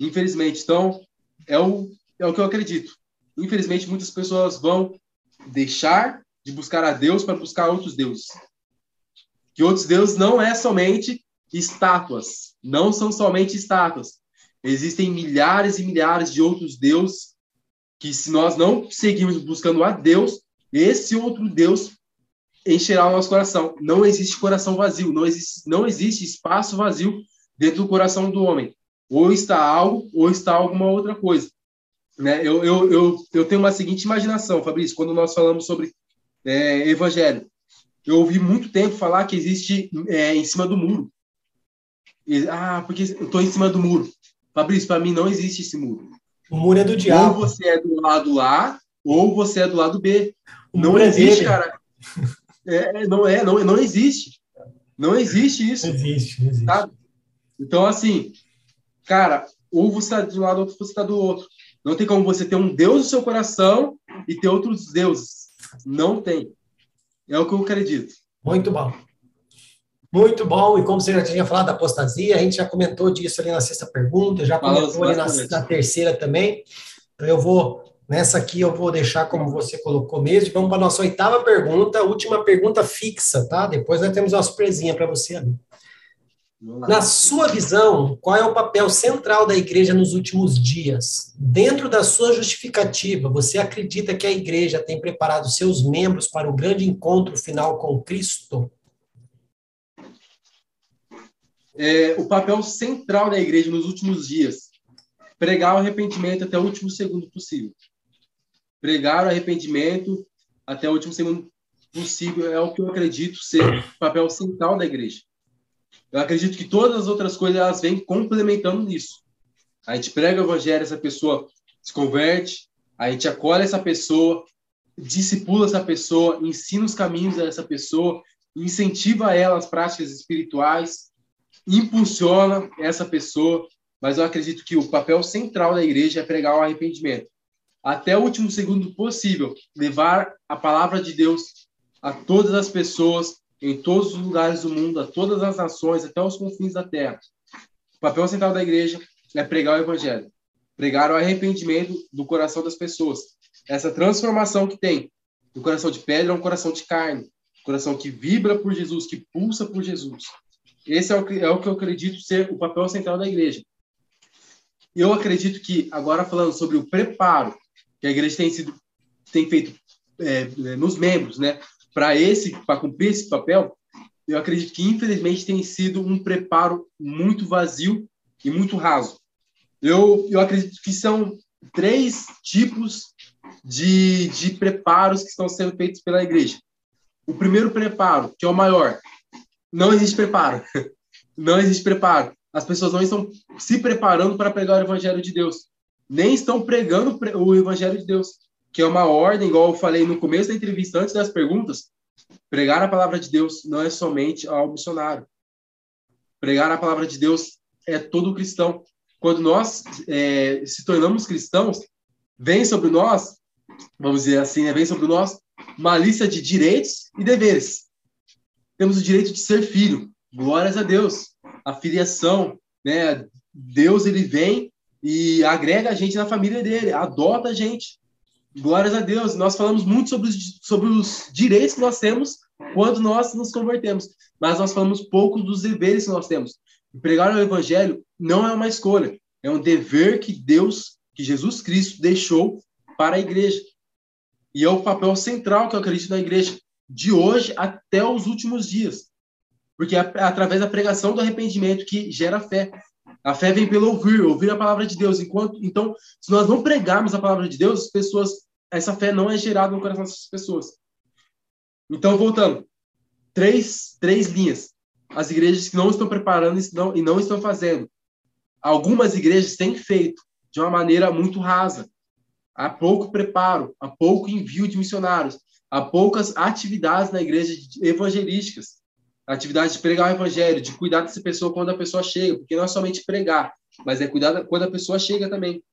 Infelizmente. Então, é o, é o que eu acredito. Infelizmente, muitas pessoas vão deixar de buscar a Deus para buscar outros deuses. Que outros deuses não é somente estátuas, não são somente estátuas. Existem milhares e milhares de outros deuses que, se nós não seguirmos buscando a Deus, esse outro Deus encherá o nosso coração. Não existe coração vazio, não existe, não existe espaço vazio dentro do coração do homem. Ou está algo, ou está alguma outra coisa. Né? Eu, eu, eu, eu tenho uma seguinte imaginação, Fabrício, quando nós falamos sobre é, evangelho. Eu ouvi muito tempo falar que existe é, em cima do muro. E, ah, porque eu estou em cima do muro. Fabrício, para mim não existe esse muro. O muro é do diabo. Ou você é do lado A, ou você é do lado B. O não é existe, é cara. É, não é, não, não existe. Não existe isso. Não existe, não existe. Sabe? Então, assim, cara, ou você está de um lado, ou você está do outro. Não tem como você ter um Deus no seu coração e ter outros deuses. Não tem. É o que eu acredito. Muito bom. Muito bom, e como você já tinha falado da apostasia, a gente já comentou disso ali na sexta pergunta, já comentou ali na, na, terceira também. Então eu vou, nessa aqui eu vou deixar como você colocou mesmo. Vamos para a nossa oitava pergunta, última pergunta fixa, tá? Depois nós temos uma surpresinha para você ali. Na sua visão, qual é o papel central da igreja nos últimos dias? Dentro da sua justificativa, você acredita que a igreja tem preparado seus membros para o grande encontro final com Cristo? É, o papel central da igreja nos últimos dias. Pregar o arrependimento até o último segundo possível. Pregar o arrependimento até o último segundo possível é o que eu acredito ser o papel central da igreja. Eu acredito que todas as outras coisas elas vêm complementando nisso. A gente prega o evangelho, essa pessoa se converte, a gente acolhe essa pessoa, discipula essa pessoa, ensina os caminhos dessa pessoa, incentiva ela as práticas espirituais, impulsiona essa pessoa, mas eu acredito que o papel central da igreja é pregar o arrependimento. Até o último segundo possível, levar a palavra de Deus a todas as pessoas, em todos os lugares do mundo, a todas as nações, até os confins da terra. O papel central da igreja é pregar o evangelho, pregar o arrependimento do coração das pessoas. Essa transformação que tem do coração de pedra a um coração de carne, coração que vibra por Jesus, que pulsa por Jesus. Esse é o, é o que eu acredito ser o papel central da igreja. Eu acredito que, agora falando sobre o preparo que a igreja tem, sido, tem feito é, é nos membros, né, para esse, para cumprir esse papel, eu acredito que, infelizmente, tem sido um preparo muito vazio e muito raso. Eu, eu acredito que são três tipos de, de preparos que estão sendo feitos pela igreja. O primeiro preparo, que é o maior, não existe preparo. Não existe preparo. As pessoas não estão se preparando para pregar o evangelho de Deus. Nem estão pregando o evangelho de Deus, que é uma ordem, igual eu falei no começo da entrevista, antes das perguntas. Pregar a palavra de Deus não é somente ao missionário. Pregar a palavra de Deus é todo cristão. Quando nós é, se tornamos cristãos, vem sobre nós, vamos dizer assim, né, vem sobre nós uma lista de direitos e deveres. Temos o direito de ser filho, glórias a Deus. A filiação, né? Deus ele vem e agrega a gente na família dele, adota a gente. Glórias a Deus. Nós falamos muito sobre os, sobre os direitos que nós temos quando nós nos convertemos, mas nós falamos pouco dos deveres que nós temos. pregar o evangelho não é uma escolha, é um dever que Deus, que Jesus Cristo deixou para a igreja. E é o papel central que eu acredito na igreja, de hoje até os últimos dias. Porque é através da pregação do arrependimento que gera fé. A fé vem pelo ouvir, ouvir a palavra de Deus. Enquanto, então, se nós não pregarmos a palavra de Deus, as pessoas, essa fé não é gerada no coração dessas pessoas. Então, voltando, três, três linhas. As igrejas que não estão preparando e não, e não estão fazendo. Algumas igrejas têm feito de uma maneira muito rasa. Há pouco preparo, há pouco envio de missionários, há poucas atividades na igreja evangelísticas. Atividades de pregar o evangelho, de cuidar dessa pessoa quando a pessoa chega, porque não é somente pregar, mas é cuidar quando a pessoa chega também.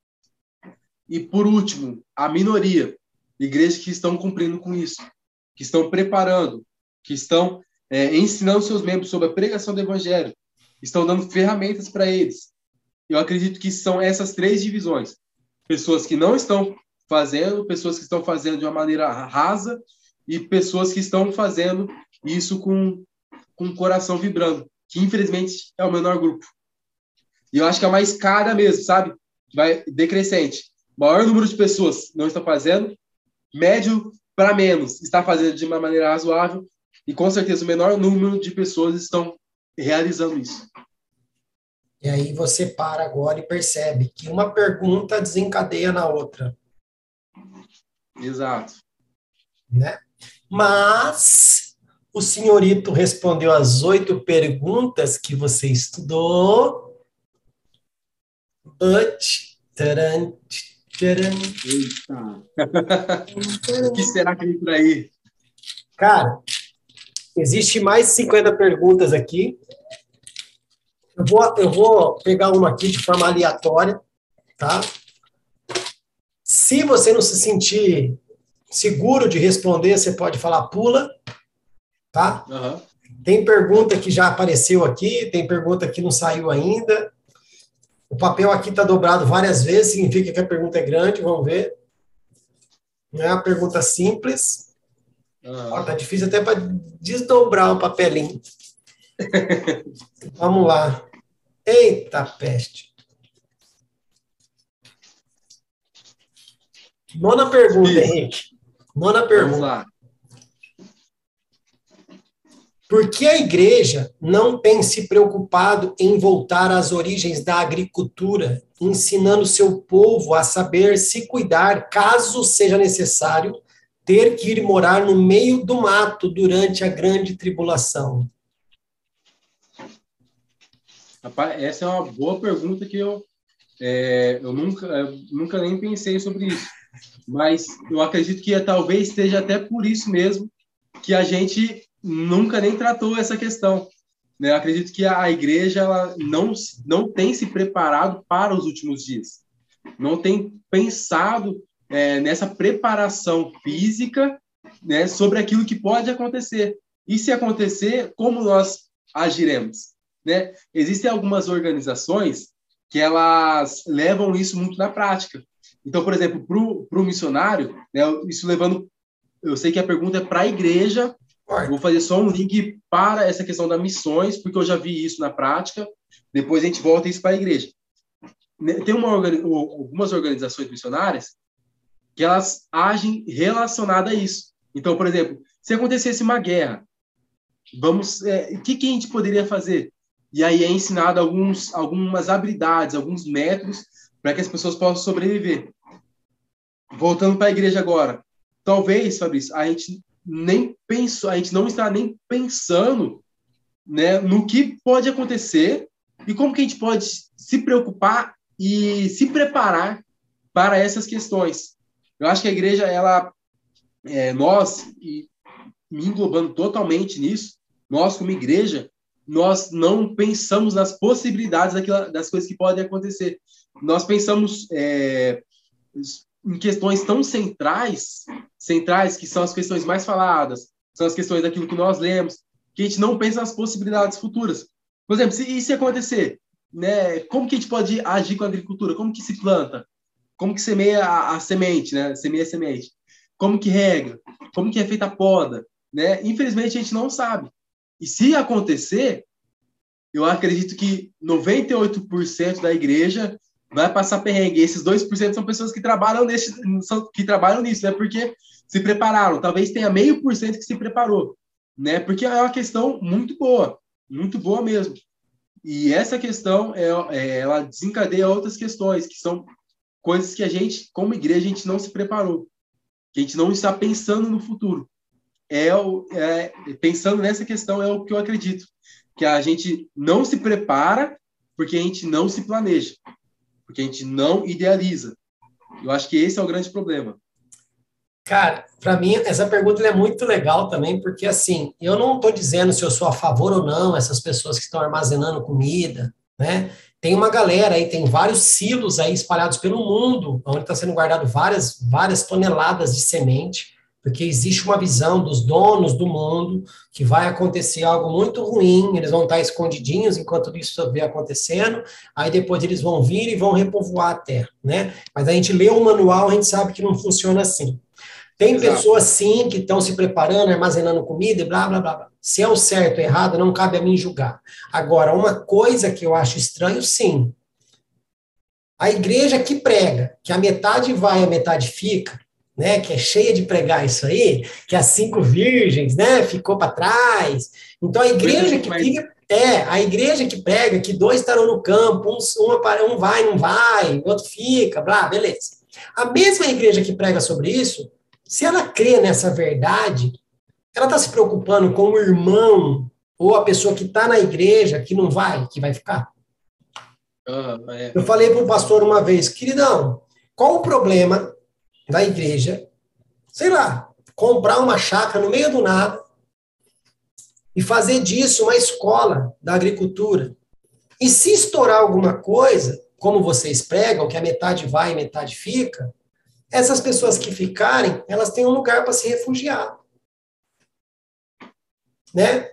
E por último, a minoria, igrejas que estão cumprindo com isso, que estão preparando, que estão é, ensinando seus membros sobre a pregação do evangelho, estão dando ferramentas para eles. Eu acredito que são essas três divisões: pessoas que não estão fazendo, pessoas que estão fazendo de uma maneira rasa e pessoas que estão fazendo isso com, com o coração vibrando, que infelizmente é o menor grupo. E eu acho que é a mais cara mesmo, sabe? Vai decrescente. Maior número de pessoas não estão fazendo, médio para menos está fazendo de uma maneira razoável e com certeza o menor número de pessoas estão realizando isso. E aí você para agora e percebe que uma pergunta desencadeia na outra. Exato. Né? Mas o senhorito respondeu as oito perguntas que você estudou. But. Taran, taran, Eita. o que será que vem por aí? Cara, existe mais 50 perguntas aqui. Eu vou, eu vou pegar uma aqui de forma aleatória, tá? Se você não se sentir seguro de responder, você pode falar pula, tá? Uhum. Tem pergunta que já apareceu aqui, tem pergunta que não saiu ainda. O papel aqui está dobrado várias vezes, significa que a pergunta é grande, vamos ver. Não é uma pergunta simples. Uhum. Ó, tá difícil até para desdobrar o papelinho. vamos lá. Eita peste. Nona pergunta, Isso. Henrique. Nona Vamos pergunta. lá. Por que a igreja não tem se preocupado em voltar às origens da agricultura, ensinando seu povo a saber se cuidar, caso seja necessário, ter que ir morar no meio do mato durante a grande tribulação? Rapaz, essa é uma boa pergunta que eu, é, eu nunca, eu nunca nem pensei sobre isso. Mas eu acredito que talvez seja até por isso mesmo que a gente nunca nem tratou essa questão. Né? Eu acredito que a igreja ela não, não tem se preparado para os últimos dias. Não tem pensado é, nessa preparação física né, sobre aquilo que pode acontecer. E se acontecer, como nós agiremos? Né? Existem algumas organizações que elas levam isso muito na prática. Então, por exemplo, para o missionário, né, isso levando. Eu sei que a pergunta é para a igreja, eu vou fazer só um link para essa questão das missões, porque eu já vi isso na prática. Depois a gente volta isso para a igreja. Né, tem uma, algumas organizações missionárias que elas agem relacionadas a isso. Então, por exemplo, se acontecesse uma guerra, vamos, é, o que, que a gente poderia fazer? E aí é ensinado alguns, algumas habilidades, alguns métodos para que as pessoas possam sobreviver. Voltando para a igreja agora, talvez, Fabrício, a gente nem pensou, a gente não está nem pensando né, no que pode acontecer e como que a gente pode se preocupar e se preparar para essas questões. Eu acho que a igreja, ela, é, nós, e me englobando totalmente nisso, nós como igreja, nós não pensamos nas possibilidades daquilo, das coisas que podem acontecer. Nós pensamos é, em questões tão centrais, centrais que são as questões mais faladas, são as questões daquilo que nós lemos, que a gente não pensa nas possibilidades futuras. Por exemplo, se isso acontecer, né, como que a gente pode agir com a agricultura? Como que se planta? Como que semeia a, a semente, né? Semeia a semente? Como que rega? Como que é feita a poda? Né? Infelizmente, a gente não sabe. E se acontecer, eu acredito que 98% da igreja vai passar perrengue. Esses 2% são pessoas que trabalham, nesse, que trabalham nisso, né? Porque se prepararam. Talvez tenha meio por cento que se preparou, né? Porque é uma questão muito boa, muito boa mesmo. E essa questão, é, é, ela desencadeia outras questões, que são coisas que a gente, como igreja, a gente não se preparou. Que a gente não está pensando no futuro. É, o, é pensando nessa questão é o que eu acredito que a gente não se prepara porque a gente não se planeja porque a gente não idealiza. Eu acho que esse é o grande problema. Cara, para mim, essa pergunta é muito legal também, porque assim, eu não estou dizendo se eu sou a favor ou não, essas pessoas que estão armazenando comida, né? Tem uma galera aí, tem vários silos aí espalhados pelo mundo, onde está sendo guardado várias, várias toneladas de semente porque existe uma visão dos donos do mundo que vai acontecer algo muito ruim, eles vão estar escondidinhos enquanto isso estiver acontecendo, aí depois eles vão vir e vão repovoar a terra, né? Mas a gente lê o manual, a gente sabe que não funciona assim. Tem Exato. pessoas, sim, que estão se preparando, armazenando comida e blá, blá, blá, blá. Se é o certo ou errado, não cabe a mim julgar. Agora, uma coisa que eu acho estranho, sim. A igreja que prega, que a metade vai e a metade fica, né, que é cheia de pregar isso aí, que as cinco virgens, né, ficou para trás. Então a igreja que fica, é, a igreja que prega que dois estarão no campo, um, um, um vai, não vai, o outro fica, blá, beleza. A mesma igreja que prega sobre isso, se ela crê nessa verdade, ela está se preocupando com o irmão ou a pessoa que está na igreja que não vai, que vai ficar. É. Eu falei para um pastor uma vez, queridão, qual o problema da igreja, sei lá, comprar uma chácara no meio do nada e fazer disso uma escola da agricultura. E se estourar alguma coisa, como vocês pregam, que a metade vai e metade fica, essas pessoas que ficarem, elas têm um lugar para se refugiar. Né?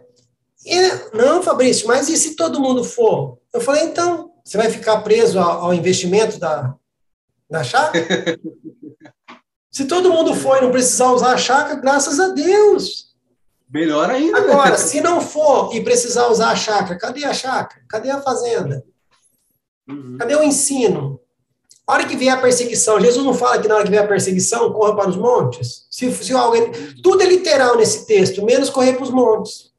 E, não, Fabrício, mas e se todo mundo for? Eu falei, então, você vai ficar preso ao, ao investimento da, da chácara? Se todo mundo for e não precisar usar a chácara, graças a Deus. Melhor ainda. Agora, se não for e precisar usar a chácara, cadê a chácara? Cadê a fazenda? Uhum. Cadê o ensino? A hora que vier a perseguição, Jesus não fala que na hora que vier a perseguição, corra para os montes? Se, se alguém, tudo é literal nesse texto, menos correr para os montes.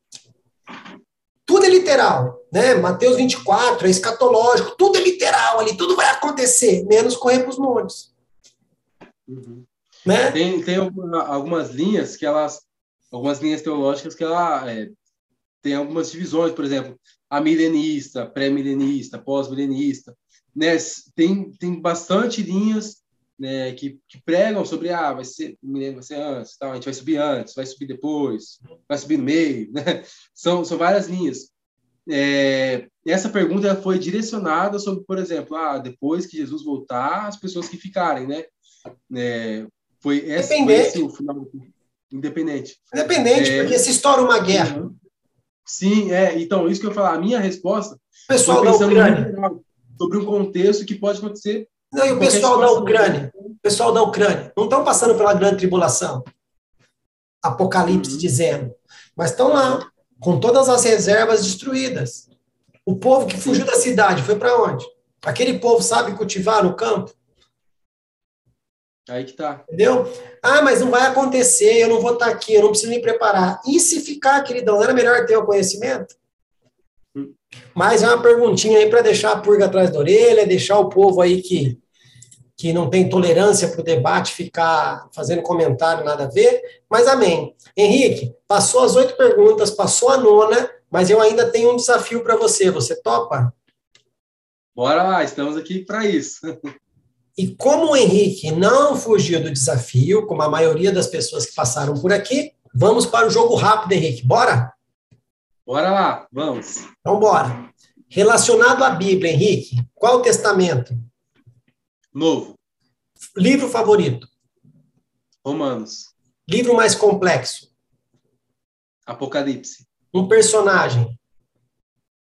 Tudo é literal, né? Mateus 24 é escatológico, tudo é literal ali, tudo vai acontecer, menos correr para os montes. Uhum. Né? Tem, tem algumas linhas que elas, algumas linhas teológicas que ela é, tem algumas divisões, por exemplo, a milenista, pré-milenista, pós-milenista, né? Tem, tem bastante linhas né, que, que, pregam sobre ah, vai ser vai ser antes, tal, a gente vai subir antes, vai subir depois, vai subir no meio, né? São, são várias linhas. É, essa pergunta foi direcionada sobre, por exemplo, ah, depois que Jesus voltar, as pessoas que ficarem, né? É, foi esse, foi esse o final independente. Independente, é, porque se estoura uma guerra. Sim, é. Então, isso que eu falar, a minha resposta. Pessoal da Ucrânia. Sobre um contexto que pode acontecer. Não, e o pessoal da Ucrânia. O pessoal da Ucrânia. Não estão passando pela grande tribulação. Apocalipse uhum. dizendo. Mas estão lá, com todas as reservas destruídas. O povo que fugiu da cidade foi para onde? Aquele povo sabe cultivar no campo? Aí que tá. Entendeu? Ah, mas não vai acontecer, eu não vou estar tá aqui, eu não preciso me preparar. E se ficar, queridão, não era melhor ter o conhecimento? Hum. Mas é uma perguntinha aí para deixar a purga atrás da orelha, deixar o povo aí que, que não tem tolerância para o debate ficar fazendo comentário, nada a ver. Mas amém. Henrique, passou as oito perguntas, passou a nona, mas eu ainda tenho um desafio para você. Você topa? Bora lá, estamos aqui para isso. E como o Henrique não fugiu do desafio, como a maioria das pessoas que passaram por aqui, vamos para o jogo rápido, Henrique. Bora? Bora lá, vamos. Então, bora. Relacionado à Bíblia, Henrique, qual o testamento? Novo. Livro favorito? Romanos. Livro mais complexo? Apocalipse. Um personagem?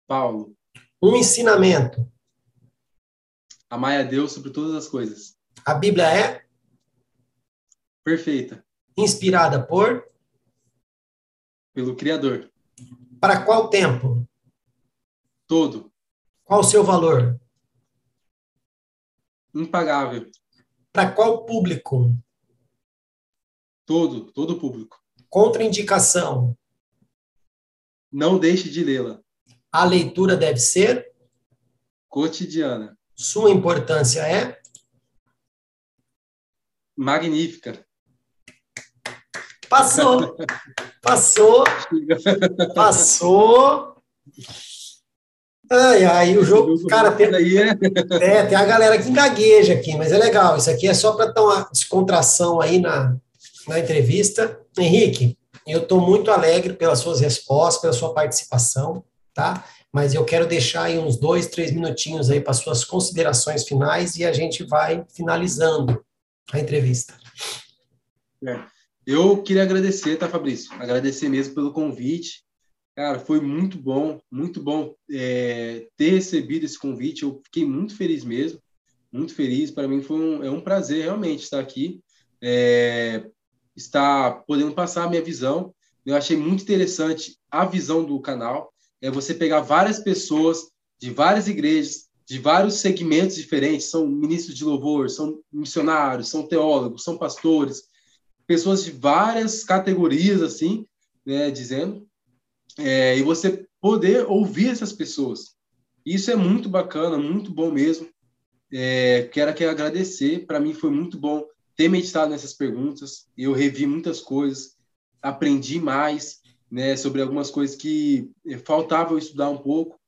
Paulo. Um ensinamento? Amai a Deus sobre todas as coisas. A Bíblia é? Perfeita. Inspirada por? Pelo Criador. Para qual tempo? Todo. Qual o seu valor? Impagável. Para qual público? Todo, todo público. Contraindicação. Não deixe de lê-la. A leitura deve ser? Cotidiana. Sua importância é? Magnífica. Passou. Passou. Passou. Ai, ai, o jogo, cara, tem, é, tem a galera que engagueja aqui, mas é legal. Isso aqui é só para dar uma descontração aí na, na entrevista. Henrique, eu estou muito alegre pelas suas respostas, pela sua participação, tá? Mas eu quero deixar aí uns dois, três minutinhos aí para suas considerações finais e a gente vai finalizando a entrevista. É. Eu queria agradecer, tá, Fabrício? Agradecer mesmo pelo convite. Cara, foi muito bom, muito bom é, ter recebido esse convite. Eu fiquei muito feliz mesmo, muito feliz. Para mim foi um, é um prazer realmente estar aqui, é, estar podendo passar a minha visão. Eu achei muito interessante a visão do canal. É você pegar várias pessoas de várias igrejas, de vários segmentos diferentes. São ministros de louvor, são missionários, são teólogos, são pastores, pessoas de várias categorias assim, né, dizendo é, e você poder ouvir essas pessoas. Isso é muito bacana, muito bom mesmo. É, quero aqui agradecer, para mim foi muito bom ter meditado nessas perguntas. Eu revi muitas coisas, aprendi mais né, sobre algumas coisas que é, faltava eu estudar um pouco.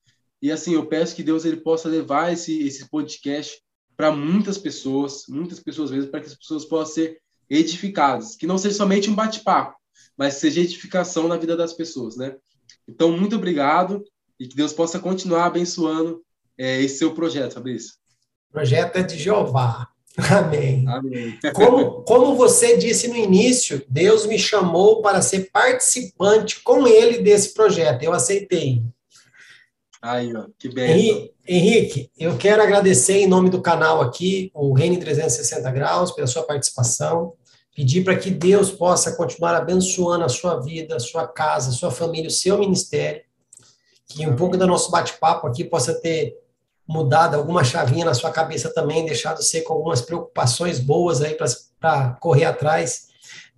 E assim, eu peço que Deus ele possa levar esse, esse podcast para muitas pessoas, muitas pessoas mesmo, para que as pessoas possam ser edificadas, que não seja somente um bate-papo, mas seja edificação na vida das pessoas, né? Então, muito obrigado e que Deus possa continuar abençoando é, esse seu projeto, Fabrício. Projeto é de Jeová. Amém. Amém. Como, como você disse no início, Deus me chamou para ser participante com ele desse projeto. Eu aceitei. Aí, ó, que bem. Henrique, eu quero agradecer em nome do canal aqui, o Reino 360 Graus, pela sua participação pedir para que Deus possa continuar abençoando a sua vida, a sua casa, a sua família, o seu ministério, que um pouco do nosso bate-papo aqui possa ter mudado alguma chavinha na sua cabeça também, deixado você com algumas preocupações boas aí para correr atrás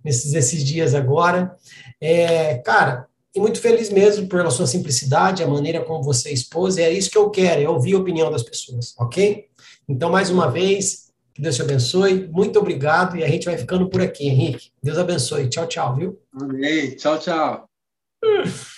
nesses esses dias agora. É, cara, e muito feliz mesmo pela sua simplicidade, a maneira como você expôs, é isso que eu quero, é ouvir a opinião das pessoas, ok? Então, mais uma vez, que Deus te abençoe. Muito obrigado e a gente vai ficando por aqui, Henrique. Deus abençoe. Tchau, tchau, viu? Amém. Tchau, tchau.